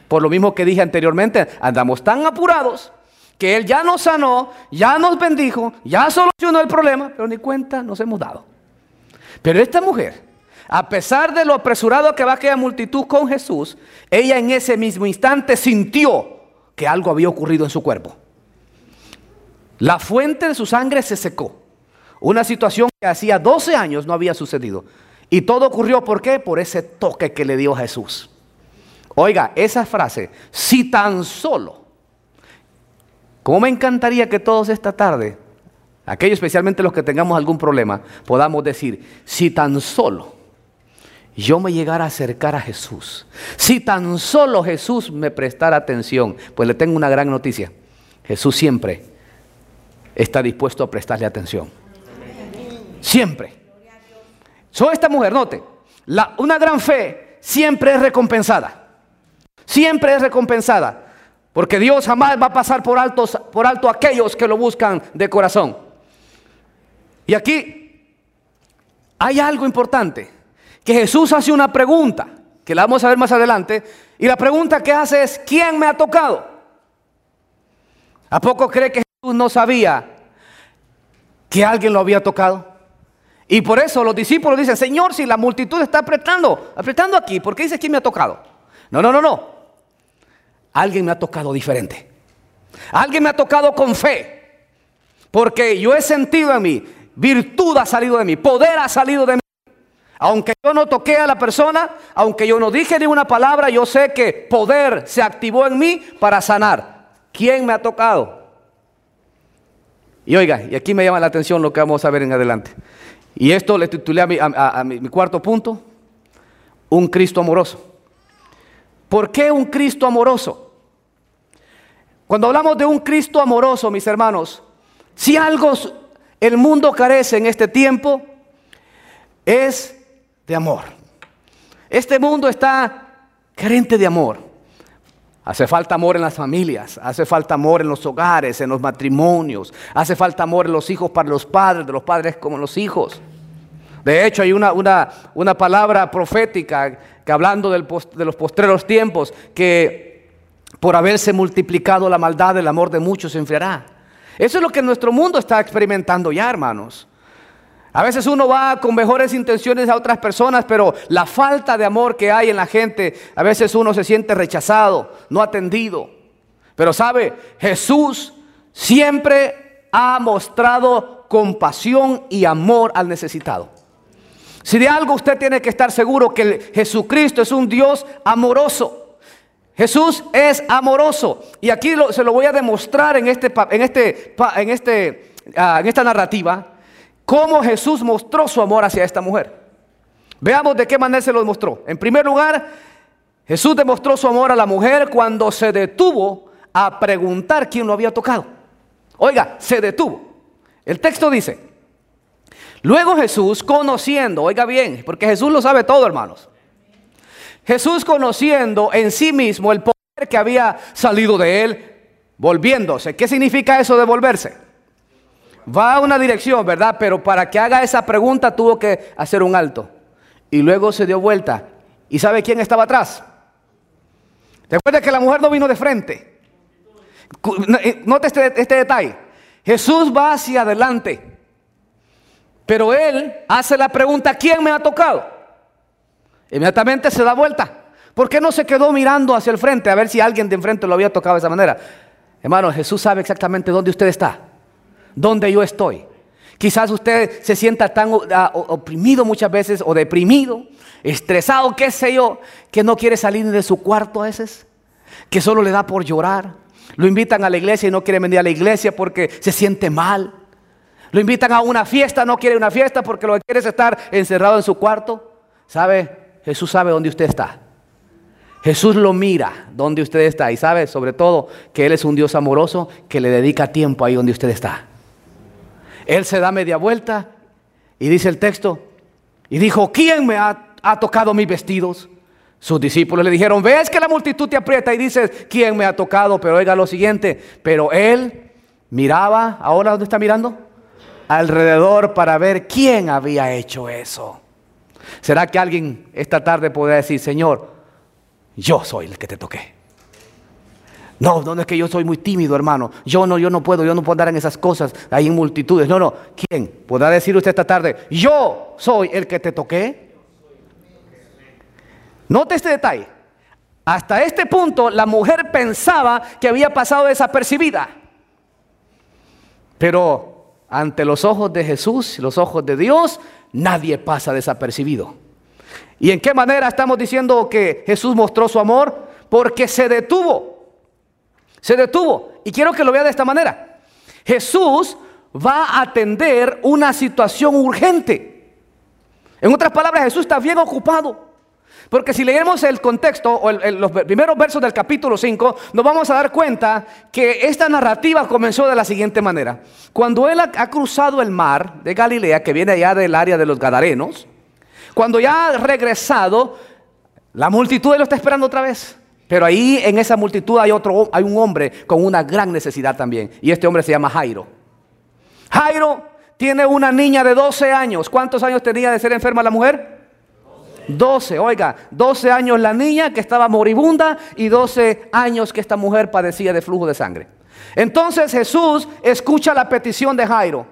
Por lo mismo que dije anteriormente, andamos tan apurados que Él ya nos sanó, ya nos bendijo, ya solucionó el problema, pero ni cuenta nos hemos dado. Pero esta mujer, a pesar de lo apresurado que va aquella multitud con Jesús, ella en ese mismo instante sintió que algo había ocurrido en su cuerpo. La fuente de su sangre se secó. Una situación que hacía 12 años no había sucedido. Y todo ocurrió, ¿por qué? Por ese toque que le dio Jesús. Oiga, esa frase, si tan solo, ¿cómo me encantaría que todos esta tarde, aquellos especialmente los que tengamos algún problema, podamos decir, si tan solo yo me llegara a acercar a Jesús, si tan solo Jesús me prestara atención, pues le tengo una gran noticia. Jesús siempre está dispuesto a prestarle atención. Siempre. Soy esta mujer, note, una gran fe siempre es recompensada. Siempre es recompensada. Porque Dios jamás va a pasar por, altos, por alto a aquellos que lo buscan de corazón. Y aquí hay algo importante. Que Jesús hace una pregunta, que la vamos a ver más adelante. Y la pregunta que hace es, ¿quién me ha tocado? ¿A poco cree que Jesús no sabía que alguien lo había tocado? Y por eso los discípulos dicen, Señor, si la multitud está apretando, apretando aquí, ¿por qué dice quién me ha tocado? No, no, no, no. Alguien me ha tocado diferente. Alguien me ha tocado con fe. Porque yo he sentido en mí, virtud ha salido de mí, poder ha salido de mí. Aunque yo no toqué a la persona, aunque yo no dije ni una palabra, yo sé que poder se activó en mí para sanar. ¿Quién me ha tocado? Y oiga, y aquí me llama la atención lo que vamos a ver en adelante. Y esto le titulé a mi, mi cuarto punto, un Cristo amoroso. ¿Por qué un Cristo amoroso? Cuando hablamos de un Cristo amoroso, mis hermanos, si algo el mundo carece en este tiempo, es de amor. Este mundo está carente de amor. Hace falta amor en las familias, hace falta amor en los hogares, en los matrimonios, hace falta amor en los hijos para los padres, de los padres como los hijos. De hecho, hay una, una, palabra profética que hablando de los postreros tiempos, que por haberse multiplicado la maldad, el amor de muchos se enfriará. Eso es lo que nuestro mundo está experimentando ya, hermanos. A veces uno va con mejores intenciones a otras personas, pero la falta de amor que hay en la gente, a veces uno se siente rechazado, no atendido. Pero sabe, Jesús siempre ha mostrado compasión y amor al necesitado. Si de algo usted tiene que estar seguro que Jesucristo es un Dios amoroso. Jesús es amoroso. Y aquí se lo voy a demostrar en, este, en, este, en, este, ah, en esta narrativa cómo Jesús mostró su amor hacia esta mujer. Veamos de qué manera se lo demostró. En primer lugar, Jesús demostró su amor a la mujer cuando se detuvo a preguntar quién lo había tocado. Oiga, se detuvo. El texto dice, luego Jesús conociendo, oiga bien, porque Jesús lo sabe todo, hermanos. Jesús conociendo en sí mismo el poder que había salido de él, volviéndose. ¿Qué significa eso de volverse? Va a una dirección, ¿verdad? Pero para que haga esa pregunta tuvo que hacer un alto. Y luego se dio vuelta. ¿Y sabe quién estaba atrás? Recuerda que la mujer no vino de frente. Eh, note este, este detalle. Jesús va hacia adelante. Pero él hace la pregunta, ¿quién me ha tocado? Inmediatamente se da vuelta. ¿Por qué no se quedó mirando hacia el frente a ver si alguien de enfrente lo había tocado de esa manera? Hermano, Jesús sabe exactamente dónde usted está donde yo estoy. Quizás usted se sienta tan ah, oprimido muchas veces o deprimido, estresado, qué sé yo, que no quiere salir de su cuarto a veces, que solo le da por llorar. Lo invitan a la iglesia y no quiere venir a la iglesia porque se siente mal. Lo invitan a una fiesta, no quiere una fiesta porque lo que quiere es estar encerrado en su cuarto. ¿Sabe? Jesús sabe dónde usted está. Jesús lo mira donde usted está y sabe sobre todo que Él es un Dios amoroso que le dedica tiempo ahí donde usted está. Él se da media vuelta y dice el texto, y dijo, ¿quién me ha, tocado mis vestidos? Sus discípulos le dijeron, ves que la multitud te aprieta y dices, ¿quién me ha tocado? Pero oiga lo siguiente, pero él miraba, ahora ¿dónde está mirando? alrededor para ver quién había hecho eso. ¿Será que alguien esta tarde podrá decir, Señor, yo soy el que te toqué? No, no, es que yo soy muy tímido, hermano. Yo no, yo no puedo, yo no puedo andar en esas cosas, ahí en multitudes. No, no. ¿Quién podrá decir usted esta tarde, yo soy el que te toqué? Note este detalle. Hasta este punto la mujer pensaba que había pasado desapercibida. Pero ante los ojos de Jesús, los ojos de Dios, nadie pasa desapercibido. ¿Y en qué manera estamos diciendo que Jesús mostró su amor? Porque se detuvo. Se detuvo. Y quiero que lo vea de esta manera. Jesús va a atender una situación urgente. En otras palabras, Jesús está bien ocupado. Porque si leemos el contexto o los primeros versos del capítulo 5, nos vamos a dar cuenta que esta narrativa comenzó de la siguiente manera. Cuando él ha, cruzado el mar de Galilea, que viene allá del área de los Gadarenos, cuando ya ha regresado, la multitud lo está esperando otra vez. Pero ahí en esa multitud hay otro, hay un hombre con una gran necesidad también. Y este hombre se llama Jairo. Jairo tiene una niña de 12 años. ¿Cuántos años tenía de ser enferma la mujer? 12, oiga, 12 años la niña que estaba moribunda y 12 años que esta mujer padecía de flujo de sangre. Entonces Jesús escucha la petición de Jairo.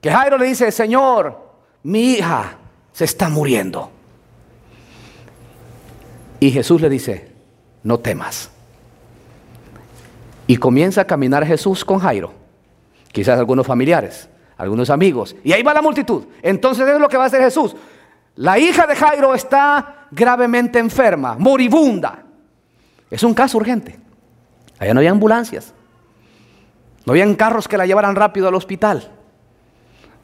Que Jairo le dice, Señor, mi hija se está muriendo. Y Jesús le dice, no temas. Y comienza a caminar Jesús con Jairo, quizás algunos familiares, algunos amigos, y ahí va la multitud. Entonces es lo que va a hacer Jesús. La hija de Jairo está gravemente enferma, moribunda. Es un caso urgente. Allá no había ambulancias, no habían carros que la llevaran rápido al hospital.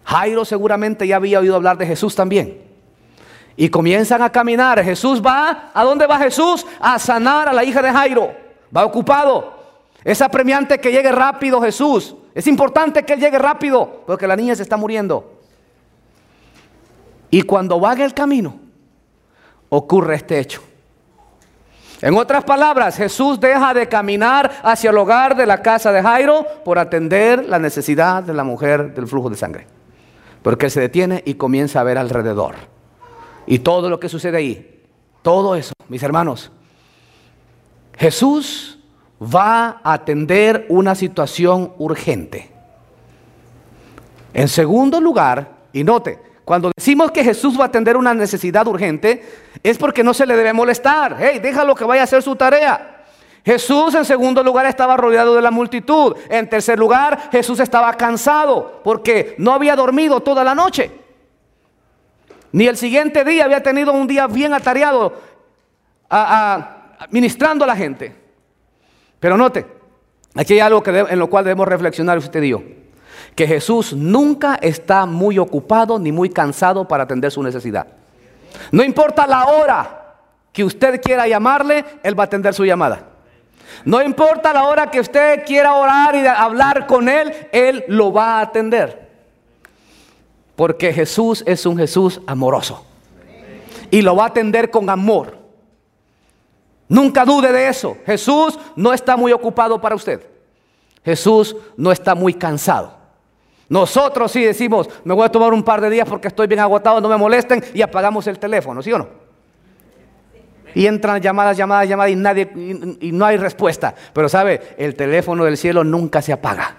Jairo seguramente ya había oído hablar de Jesús también. Y comienzan a caminar. Jesús va, ¿a dónde va Jesús? A sanar a la hija de Jairo. Va ocupado. Es apremiante que llegue rápido Jesús. Es importante que él llegue rápido porque la niña se está muriendo. Y cuando va en el camino, ocurre este hecho. En otras palabras, Jesús deja de caminar hacia el hogar de la casa de Jairo por atender la necesidad de la mujer del flujo de sangre. Porque él se detiene y comienza a ver alrededor. Y todo lo que sucede ahí, todo eso, mis hermanos, Jesús va a atender una situación urgente. En segundo lugar, y note, cuando decimos que Jesús va a atender una necesidad urgente, es porque no se le debe molestar. Hey, déjalo que vaya a hacer su tarea. Jesús en segundo lugar estaba rodeado de la multitud. En tercer lugar, Jesús estaba cansado porque no había dormido toda la noche. Ni el siguiente día había tenido un día bien atareado ministrando a la gente. Pero note, aquí hay algo en lo cual debemos reflexionar usted y. Que Jesús nunca está muy ocupado ni muy cansado para atender su necesidad. No importa la hora que usted quiera llamarle, Él va a atender su llamada. No importa la hora que usted quiera orar y hablar con Él, Él lo va a atender. Porque Jesús es un Jesús amoroso. Y lo va a atender con amor. Nunca dude de eso. Jesús no está muy ocupado para usted. Jesús no está muy cansado. Nosotros sí decimos, me voy a tomar un par de días porque estoy bien agotado, no me molesten y apagamos el teléfono, ¿sí o no? Y entran llamadas, llamadas, llamadas y nadie y, no hay respuesta. Pero sabe, el teléfono del cielo nunca se apaga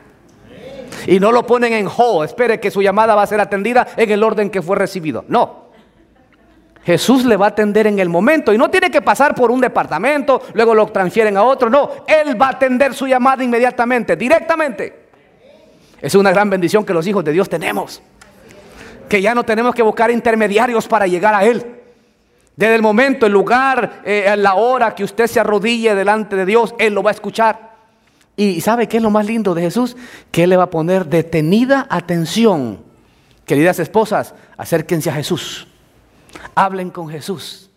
y no lo ponen en hold, espere que su llamada va a ser atendida en el orden que fue recibido. No. Jesús le va a atender en el momento y no tiene que pasar por un departamento, luego lo transfieren a otro, no, Él va a atender su llamada inmediatamente, directamente. Es una gran bendición que los hijos de Dios tenemos, que ya no tenemos que buscar intermediarios para llegar a Él. Desde el momento, el lugar, eh, la hora que usted se arrodille delante de Dios, Él lo va a escuchar. Y ¿sabe qué es lo más lindo de Jesús? Que Él le va a poner detenida atención. Queridas esposas, acérquense a Jesús. Hablen con Jesús.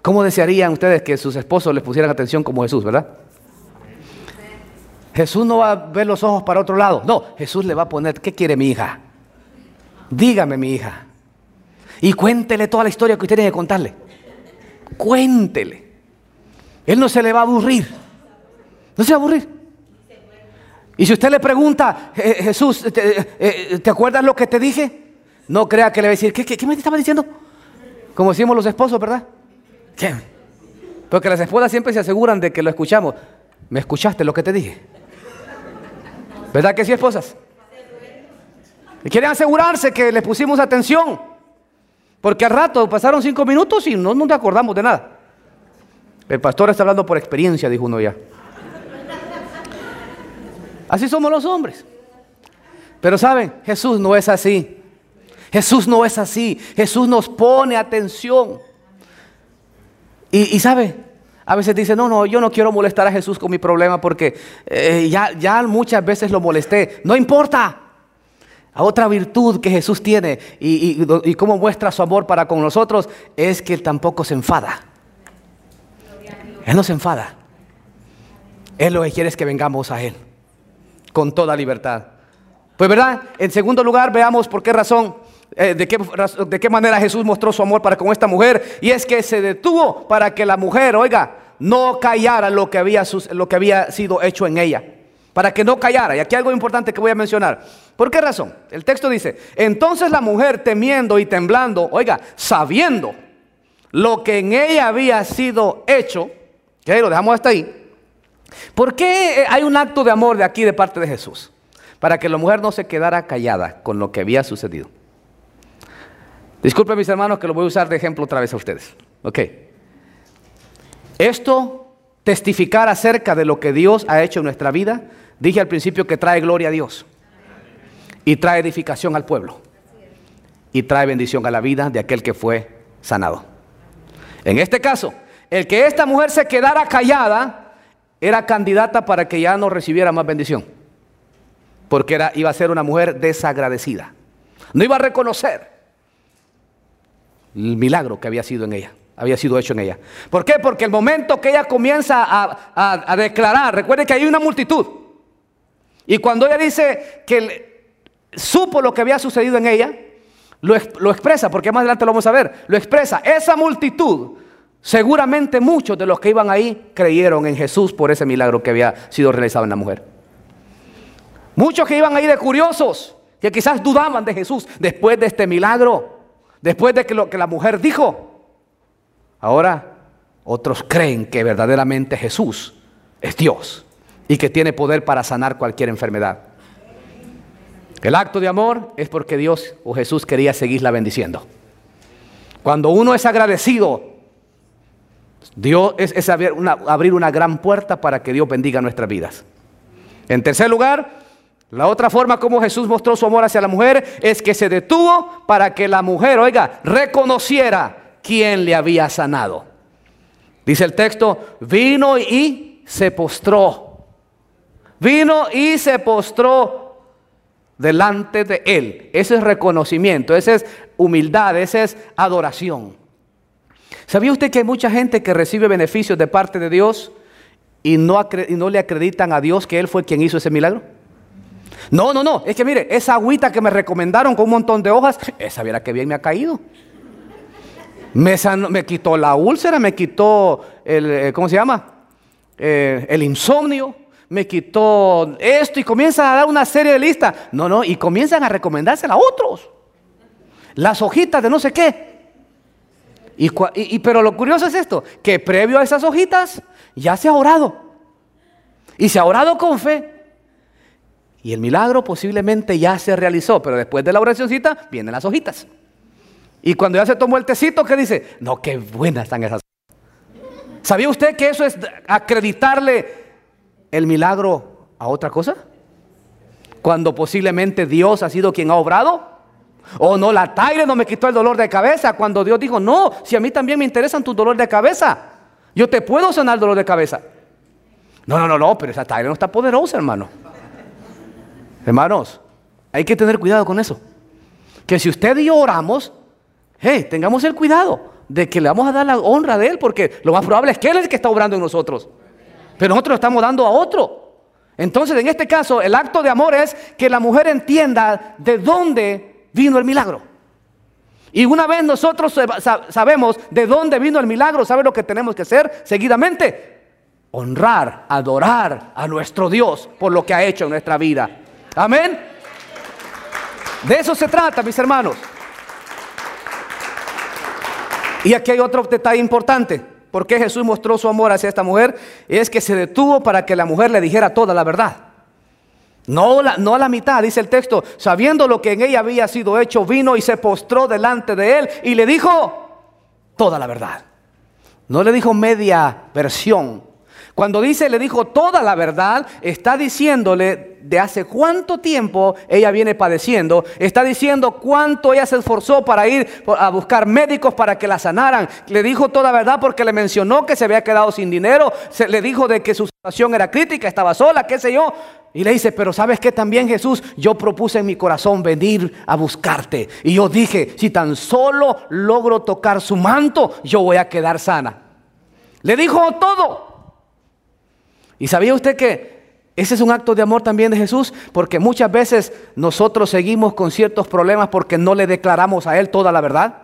¿Cómo desearían ustedes que sus esposos les pusieran atención como Jesús, verdad? Jesús no va a ver los ojos para otro lado. No, Jesús le va a poner, ¿qué quiere mi hija? Dígame mi hija. Y cuéntele toda la historia que usted tiene que contarle. Cuéntele. Él no se le va a aburrir. No se va a aburrir. Y si usted le pregunta, Jesús, ¿te, ¿te, acuerdas lo que te dije? No crea que le va a decir, ¿qué, qué, qué me estaba diciendo? Como decimos los esposos, ¿verdad? ¿Qué? Porque las esposas siempre se aseguran de que lo escuchamos. ¿Me escuchaste lo que te dije? ¿Verdad que sí, esposas? Y quieren asegurarse que le pusimos atención. Porque al rato pasaron cinco minutos y no nos acordamos de nada. El pastor está hablando por experiencia, dijo uno ya. Así somos los hombres. Pero saben, Jesús no es así. Jesús no es así. Jesús nos pone atención. Y, sabe, a veces dice, no, no, yo no quiero molestar a Jesús con mi problema porque eh, ya, ya muchas veces lo molesté. No importa. A otra virtud que Jesús tiene y, y cómo muestra su amor para con nosotros es que Él tampoco se enfada. Él no se enfada. Él lo que quiere es que vengamos a Él con toda libertad. Pues verdad, en segundo lugar veamos por qué razón eh, de, qué, de qué manera Jesús mostró su amor para con esta mujer. Y es que se detuvo para que la mujer, oiga, no callara lo que había, lo que había sido hecho en ella. Para que no callara. Y aquí algo importante que voy a mencionar. ¿Por qué razón? El texto dice, entonces la mujer temiendo y temblando, oiga, sabiendo lo que en ella había sido hecho, que lo dejamos hasta ahí. ¿Por qué hay un acto de amor de aquí de parte de Jesús? Para que la mujer no se quedara callada con lo que había sucedido. Disculpen mis hermanos que lo voy a usar de ejemplo otra vez a ustedes. Ok. Esto, testificar acerca de lo que Dios ha hecho en nuestra vida, dije al principio que trae gloria a Dios. Y trae edificación al pueblo. Y trae bendición a la vida de aquel que fue sanado. En este caso, el que esta mujer se quedara callada era candidata para que ya no recibiera más bendición. Porque era, iba a ser una mujer desagradecida. No iba a reconocer el milagro que había sido en ella, había sido hecho en ella. ¿Por qué? Porque el momento que ella comienza a, declarar, recuerde que hay una multitud. Y cuando ella dice que supo lo que había sucedido en ella, lo, lo expresa, porque más adelante lo vamos a ver, lo expresa. Esa multitud, seguramente muchos de los que iban ahí creyeron en Jesús por ese milagro que había sido realizado en la mujer. Muchos que iban ahí de curiosos, que quizás dudaban de Jesús después de este milagro. Después de que lo que la mujer dijo, ahora otros creen que verdaderamente Jesús es Dios y que tiene poder para sanar cualquier enfermedad. El acto de amor es porque Dios o Jesús quería seguirla bendiciendo. Cuando uno es agradecido, Dios es, abrir, una, abrir una gran puerta para que Dios bendiga nuestras vidas. En tercer lugar, la otra forma como Jesús mostró su amor hacia la mujer es que se detuvo para que la mujer, oiga, reconociera quién le había sanado. Dice el texto, vino y se postró. Vino y se postró delante de él. Ese es reconocimiento, esa es humildad, esa es adoración. ¿Sabía usted que hay mucha gente que recibe beneficios de parte de Dios y no, y no le acreditan a Dios que Él fue quien hizo ese milagro? No, no, no. Es que mire, esa agüita que me recomendaron con un montón de hojas, esa viera que bien me ha caído. Me, me quitó la úlcera, me quitó el, eh, ¿cómo se llama? Eh, el insomnio, me quitó esto y comienzan a dar una serie de listas. No, no, y comienzan a recomendársela a otros. Las hojitas de no sé qué. Y, y, pero lo curioso es esto, que previo a esas hojitas ya se ha orado. Y se ha orado con fe. Y el milagro posiblemente ya se realizó, pero después de la oracióncita vienen las hojitas. Y cuando ya se tomó el tecito, ¿qué dice? No, qué buenas están esas. ¿Sabía usted que eso es acreditarle el milagro a otra cosa? Cuando posiblemente Dios ha sido quien ha obrado. O no, la taire no me quitó el dolor de cabeza. Cuando Dios dijo, no, si a mí también me interesan tus dolores de cabeza. Yo te puedo sanar el dolor de cabeza. No, no, no, no, pero esa taire no está poderosa, hermano. Hermanos, hay que tener cuidado con eso. Que si usted y yo oramos, hey, tengamos el cuidado de que le vamos a dar la honra de Él, porque lo más probable es que Él es el que está obrando en nosotros. Pero nosotros lo estamos dando a otro. Entonces, en este caso, el acto de amor es que la mujer entienda de dónde vino el milagro. Y una vez nosotros sabemos de dónde vino el milagro, ¿sabe lo que tenemos que hacer seguidamente? honrar, adorar a nuestro Dios por lo que ha hecho en nuestra vida. Amén. De eso se trata, mis hermanos. Y aquí hay otro detalle importante. ¿Por qué Jesús mostró su amor hacia esta mujer? Es que se detuvo para que la mujer le dijera toda la verdad. No, no a la mitad, dice el texto. Sabiendo lo que en ella había sido hecho, vino y se postró delante de él y le dijo toda la verdad. No le dijo media versión. Cuando dice le dijo toda la verdad, está diciéndole de hace cuánto tiempo ella viene padeciendo, está diciendo cuánto ella se esforzó para ir a buscar médicos para que la sanaran. Le dijo toda la verdad porque le mencionó que se había quedado sin dinero, le dijo de que su situación era crítica, estaba sola, qué sé yo. Y le dice, pero sabes que también Jesús, yo propuse en mi corazón venir a buscarte. Y yo dije, si tan solo logro tocar su manto, yo voy a quedar sana. Le dijo todo. ¿Y sabía usted que ese es un acto de amor también de Jesús? Porque muchas veces nosotros seguimos con ciertos problemas porque no le declaramos a Él toda la verdad.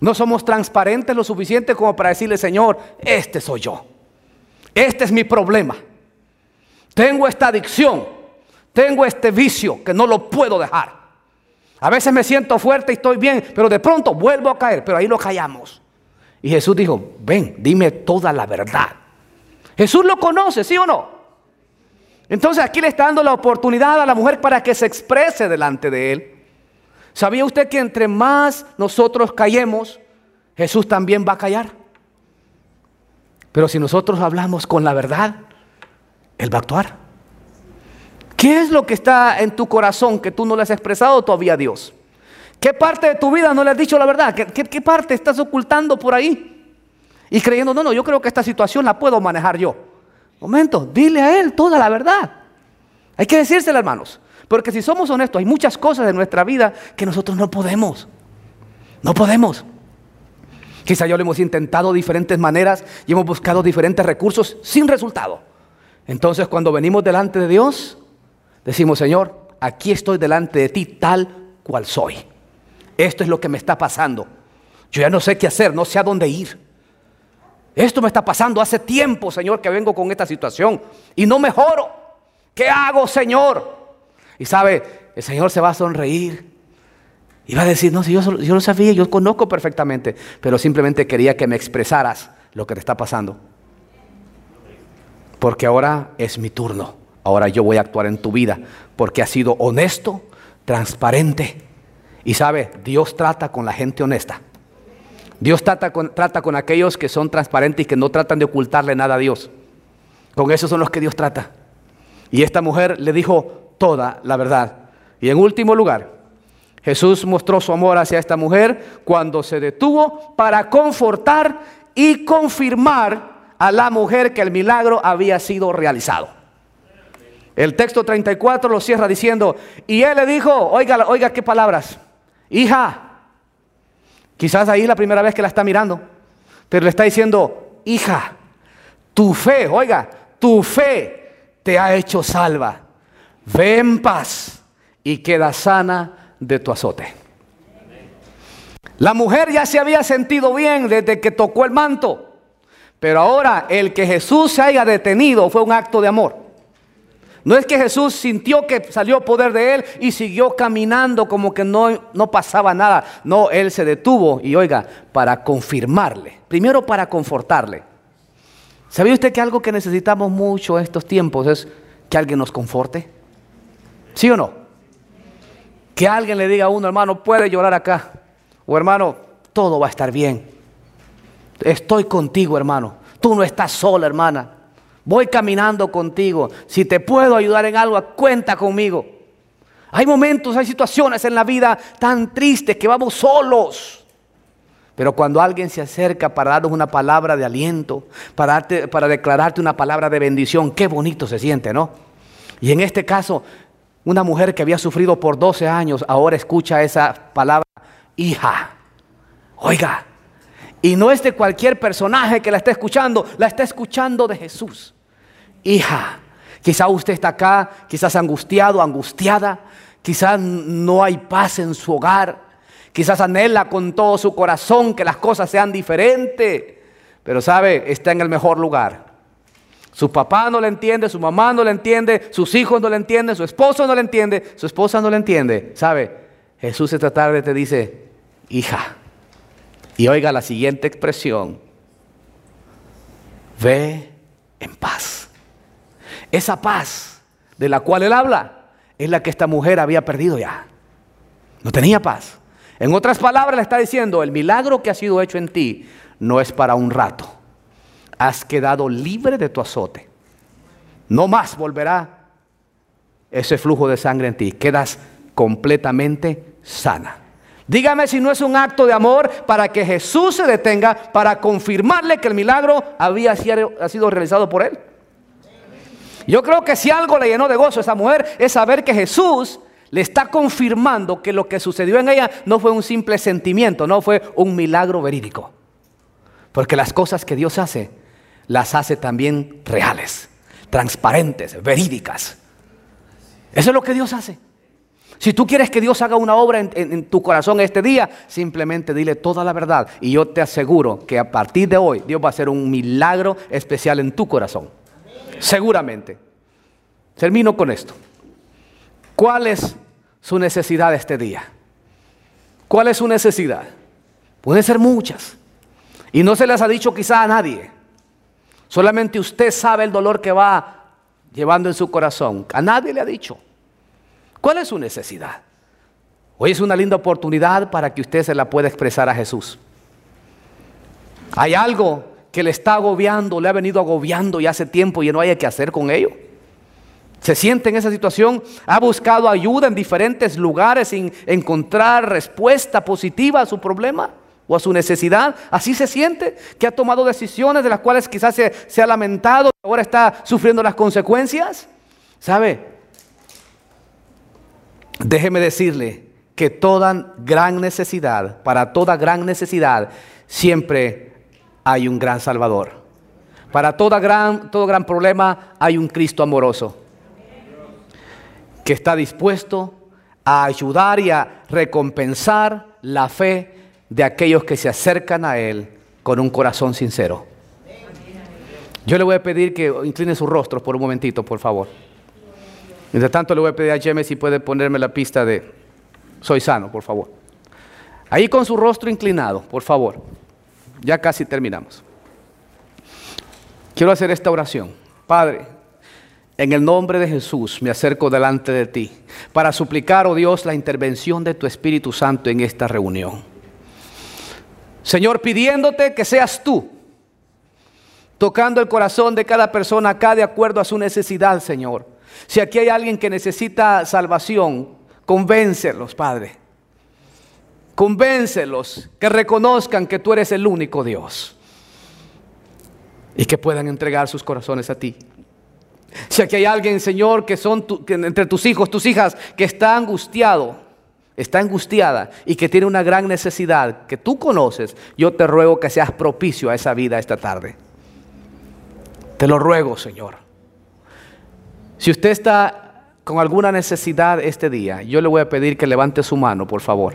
No somos transparentes lo suficiente como para decirle, Señor, este soy yo. Este es mi problema. Tengo esta adicción. Tengo este vicio que no lo puedo dejar. A veces me siento fuerte y estoy bien, pero de pronto vuelvo a caer, pero ahí lo callamos. Y Jesús dijo, ven, dime toda la verdad. Jesús lo conoce, ¿sí o no? Entonces aquí le está dando la oportunidad a la mujer para que se exprese delante de él. ¿Sabía usted que entre más nosotros callemos, Jesús también va a callar? Pero si nosotros hablamos con la verdad, Él va a actuar. ¿Qué es lo que está en tu corazón que tú no le has expresado todavía a Dios? ¿Qué parte de tu vida no le has dicho la verdad? ¿Qué, parte estás ocultando por ahí? Y creyendo, no, no, yo creo que esta situación la puedo manejar yo. Momento, dile a Él toda la verdad. Hay que decírsela, hermanos. Porque si somos honestos, hay muchas cosas en nuestra vida que nosotros no podemos. No podemos. Quizá yo lo hemos intentado de diferentes maneras y hemos buscado diferentes recursos sin resultado. Entonces cuando venimos delante de Dios, decimos, Señor, aquí estoy delante de ti tal cual soy. Esto es lo que me está pasando. Yo ya no sé qué hacer, no sé a dónde ir. Esto me está pasando hace tiempo, Señor, que vengo con esta situación y no mejoro. ¿Qué hago, Señor? Y sabe, el Señor se va a sonreír y va a decir, no, si yo, lo sabía, yo conozco perfectamente, pero simplemente quería que me expresaras lo que te está pasando. Porque ahora es mi turno. Ahora yo voy a actuar en tu vida porque has sido honesto, transparente. Y sabe, Dios trata con la gente honesta. Dios trata con, trata con aquellos que son transparentes y que no tratan de ocultarle nada a Dios. Con esos son los que Dios trata. Y esta mujer le dijo toda la verdad. Y en último lugar, Jesús mostró su amor hacia esta mujer cuando se detuvo para confortar y confirmar a la mujer que el milagro había sido realizado. El texto 34 lo cierra diciendo, y él le dijo, oiga, oiga qué palabras, hija, Quizás ahí es la primera vez que la está mirando, pero le está diciendo, hija, tu fe, oiga, tu fe te ha hecho salva. Ve en paz y queda sana de tu azote. La mujer ya se había sentido bien desde que tocó el manto, pero ahora el que Jesús se haya detenido fue un acto de amor. No es que Jesús sintió que salió poder de él y siguió caminando como que no, no pasaba nada. No, él se detuvo y oiga, para confirmarle, primero para confortarle. ¿Sabía usted que algo que necesitamos mucho en estos tiempos es que alguien nos conforte? ¿Sí o no? Que alguien le diga a uno, hermano, puede llorar acá. O hermano, todo va a estar bien. Estoy contigo, hermano. Tú no estás sola, hermana. Voy caminando contigo. Si te puedo ayudar en algo, cuenta conmigo. Hay momentos, hay situaciones en la vida tan tristes que vamos solos. Pero cuando alguien se acerca para darnos una palabra de aliento, para, declararte una palabra de bendición, qué bonito se siente, ¿no? Y en este caso, una mujer que había sufrido por 12 años, ahora escucha esa palabra, hija. Oiga, y no es de cualquier personaje que la está escuchando, la está escuchando de Jesús hija. Quizá usted está acá, quizás angustiado, angustiada, quizás no hay paz en su hogar, quizás anhela con todo su corazón que las cosas sean diferentes, pero sabe, está en el mejor lugar. Su papá no le entiende, su mamá no le entiende, sus hijos no le entienden, su esposo no le entiende, su esposa no le entiende. ¿Sabe? Jesús esta tarde te dice, hija, y oiga la siguiente expresión, ve en paz. Esa paz de la cual él habla es la que esta mujer había perdido ya. No tenía paz. En otras palabras le está diciendo, el milagro que ha sido hecho en ti no es para un rato. Has quedado libre de tu azote. No más volverá ese flujo de sangre en ti. Quedas completamente sana. Dígame si no es un acto de amor para que Jesús se detenga para confirmarle que el milagro había sido realizado por él. Yo creo que si algo le llenó de gozo a esa mujer es saber que Jesús le está confirmando que lo que sucedió en ella no fue un simple sentimiento, no fue un milagro verídico. Porque las cosas que Dios hace, las hace también reales, transparentes, verídicas. Eso es lo que Dios hace. Si tú quieres que Dios haga una obra en, tu corazón este día, simplemente dile toda la verdad. Y yo te aseguro que a partir de hoy Dios va a hacer un milagro especial en tu corazón. Seguramente. Termino con esto. ¿Cuál es su necesidad este día? ¿Cuál es su necesidad? Puede ser muchas. Y no se les ha dicho quizá a nadie. Solamente usted sabe el dolor que va llevando en su corazón. A nadie le ha dicho. ¿Cuál es su necesidad? Hoy es una linda oportunidad para que usted se la pueda expresar a Jesús. Hay algo que le está agobiando, le ha venido agobiando y hace tiempo y no hay que hacer con ello. Se siente en esa situación, ha buscado ayuda en diferentes lugares sin encontrar respuesta positiva a su problema o a su necesidad. Así se siente, que ha tomado decisiones de las cuales quizás se, se ha lamentado, y ahora está sufriendo las consecuencias. ¿Sabe? Déjeme decirle que toda gran necesidad, para toda gran necesidad, siempre hay un gran Salvador. Para gran, todo gran problema hay un Cristo amoroso que está dispuesto a ayudar y a recompensar la fe de aquellos que se acercan a Él con un corazón sincero. Yo le voy a pedir que incline su rostro por un momentito, por favor. Mientras tanto le voy a pedir a James si puede ponerme la pista de Soy sano, por favor. Ahí con su rostro inclinado, por favor. Ya casi terminamos. Quiero hacer esta oración. Padre, en el nombre de Jesús me acerco delante de ti para suplicar, oh Dios, la intervención de tu Espíritu Santo en esta reunión. Señor, pidiéndote que seas tú, tocando el corazón de cada persona acá de acuerdo a su necesidad, Señor. Si aquí hay alguien que necesita salvación, convéncelos, Padre. Convéncelos que reconozcan que tú eres el único Dios y que puedan entregar sus corazones a ti. Si aquí hay alguien, Señor, que son entre tus hijos, tus hijas, que está angustiado, está angustiada y que tiene una gran necesidad que tú conoces, yo te ruego que seas propicio a esa vida esta tarde. Te lo ruego, Señor. Si usted está con alguna necesidad este día, yo le voy a pedir que levante su mano, por favor.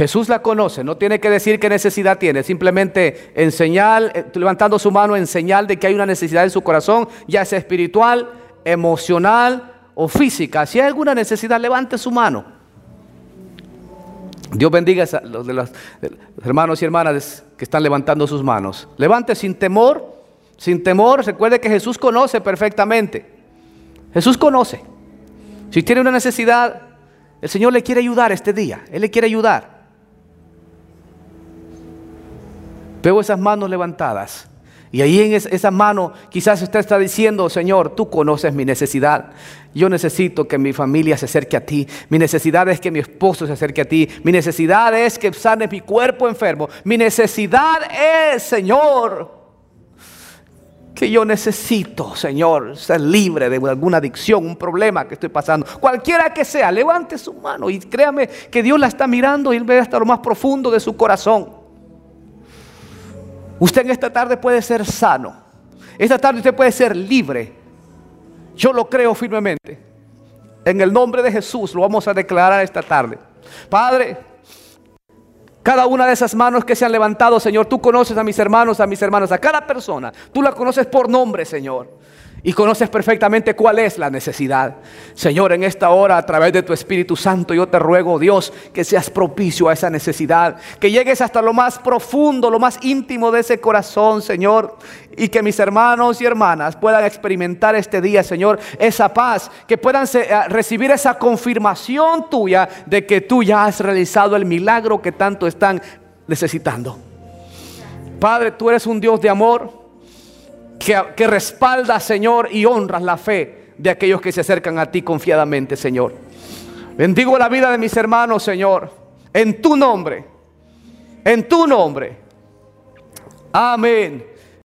Jesús la conoce, no tiene que decir qué necesidad tiene, simplemente en señal, eh, levantando su mano en señal de que hay una necesidad en su corazón, ya sea espiritual, emocional o física. Si hay alguna necesidad, levante su mano. Dios bendiga a los de los hermanos y hermanas que están levantando sus manos. Levante sin temor sin temor, recuerde que Jesús conoce perfectamente. Jesús conoce. Si tiene una necesidad, el Señor le quiere ayudar este día. Él le quiere ayudar. Veo esas manos levantadas. Y ahí en esa mano quizás usted está diciendo, Señor, tú conoces mi necesidad. Yo necesito que mi familia se acerque a ti. Mi necesidad es que mi esposo se acerque a ti. Mi necesidad es que sane mi cuerpo enfermo. Mi necesidad es, Señor, que yo necesito, Señor, ser libre de alguna adicción, un problema que estoy pasando. Cualquiera que sea, levante su mano y créame que Dios la está mirando y Él ve hasta lo más profundo de su corazón. Usted en esta tarde puede ser sano. Esta tarde usted puede ser libre. Yo lo creo firmemente. En el nombre de Jesús lo vamos a declarar esta tarde. Padre, Cada una de esas manos que se han levantado, Señor, tú conoces a mis hermanos, a mis hermanos, a cada persona. Tú la conoces por nombre, Señor. Y conoces perfectamente cuál es la necesidad. Señor, en esta hora, a través de tu Espíritu Santo, yo te ruego, Dios, que seas propicio a esa necesidad. Que llegues hasta lo más profundo, lo más íntimo de ese corazón, Señor. Y que mis hermanos y hermanas puedan experimentar este día, Señor, esa paz. Que puedan eh, recibir esa confirmación tuya de que tú ya has realizado el milagro que tanto están necesitando. Padre, tú eres un Dios de amor que, respalda, Señor, y honras la fe de aquellos que se acercan a ti confiadamente, Señor. Bendigo la vida de mis hermanos, Señor, en tu nombre, en tu nombre. Amén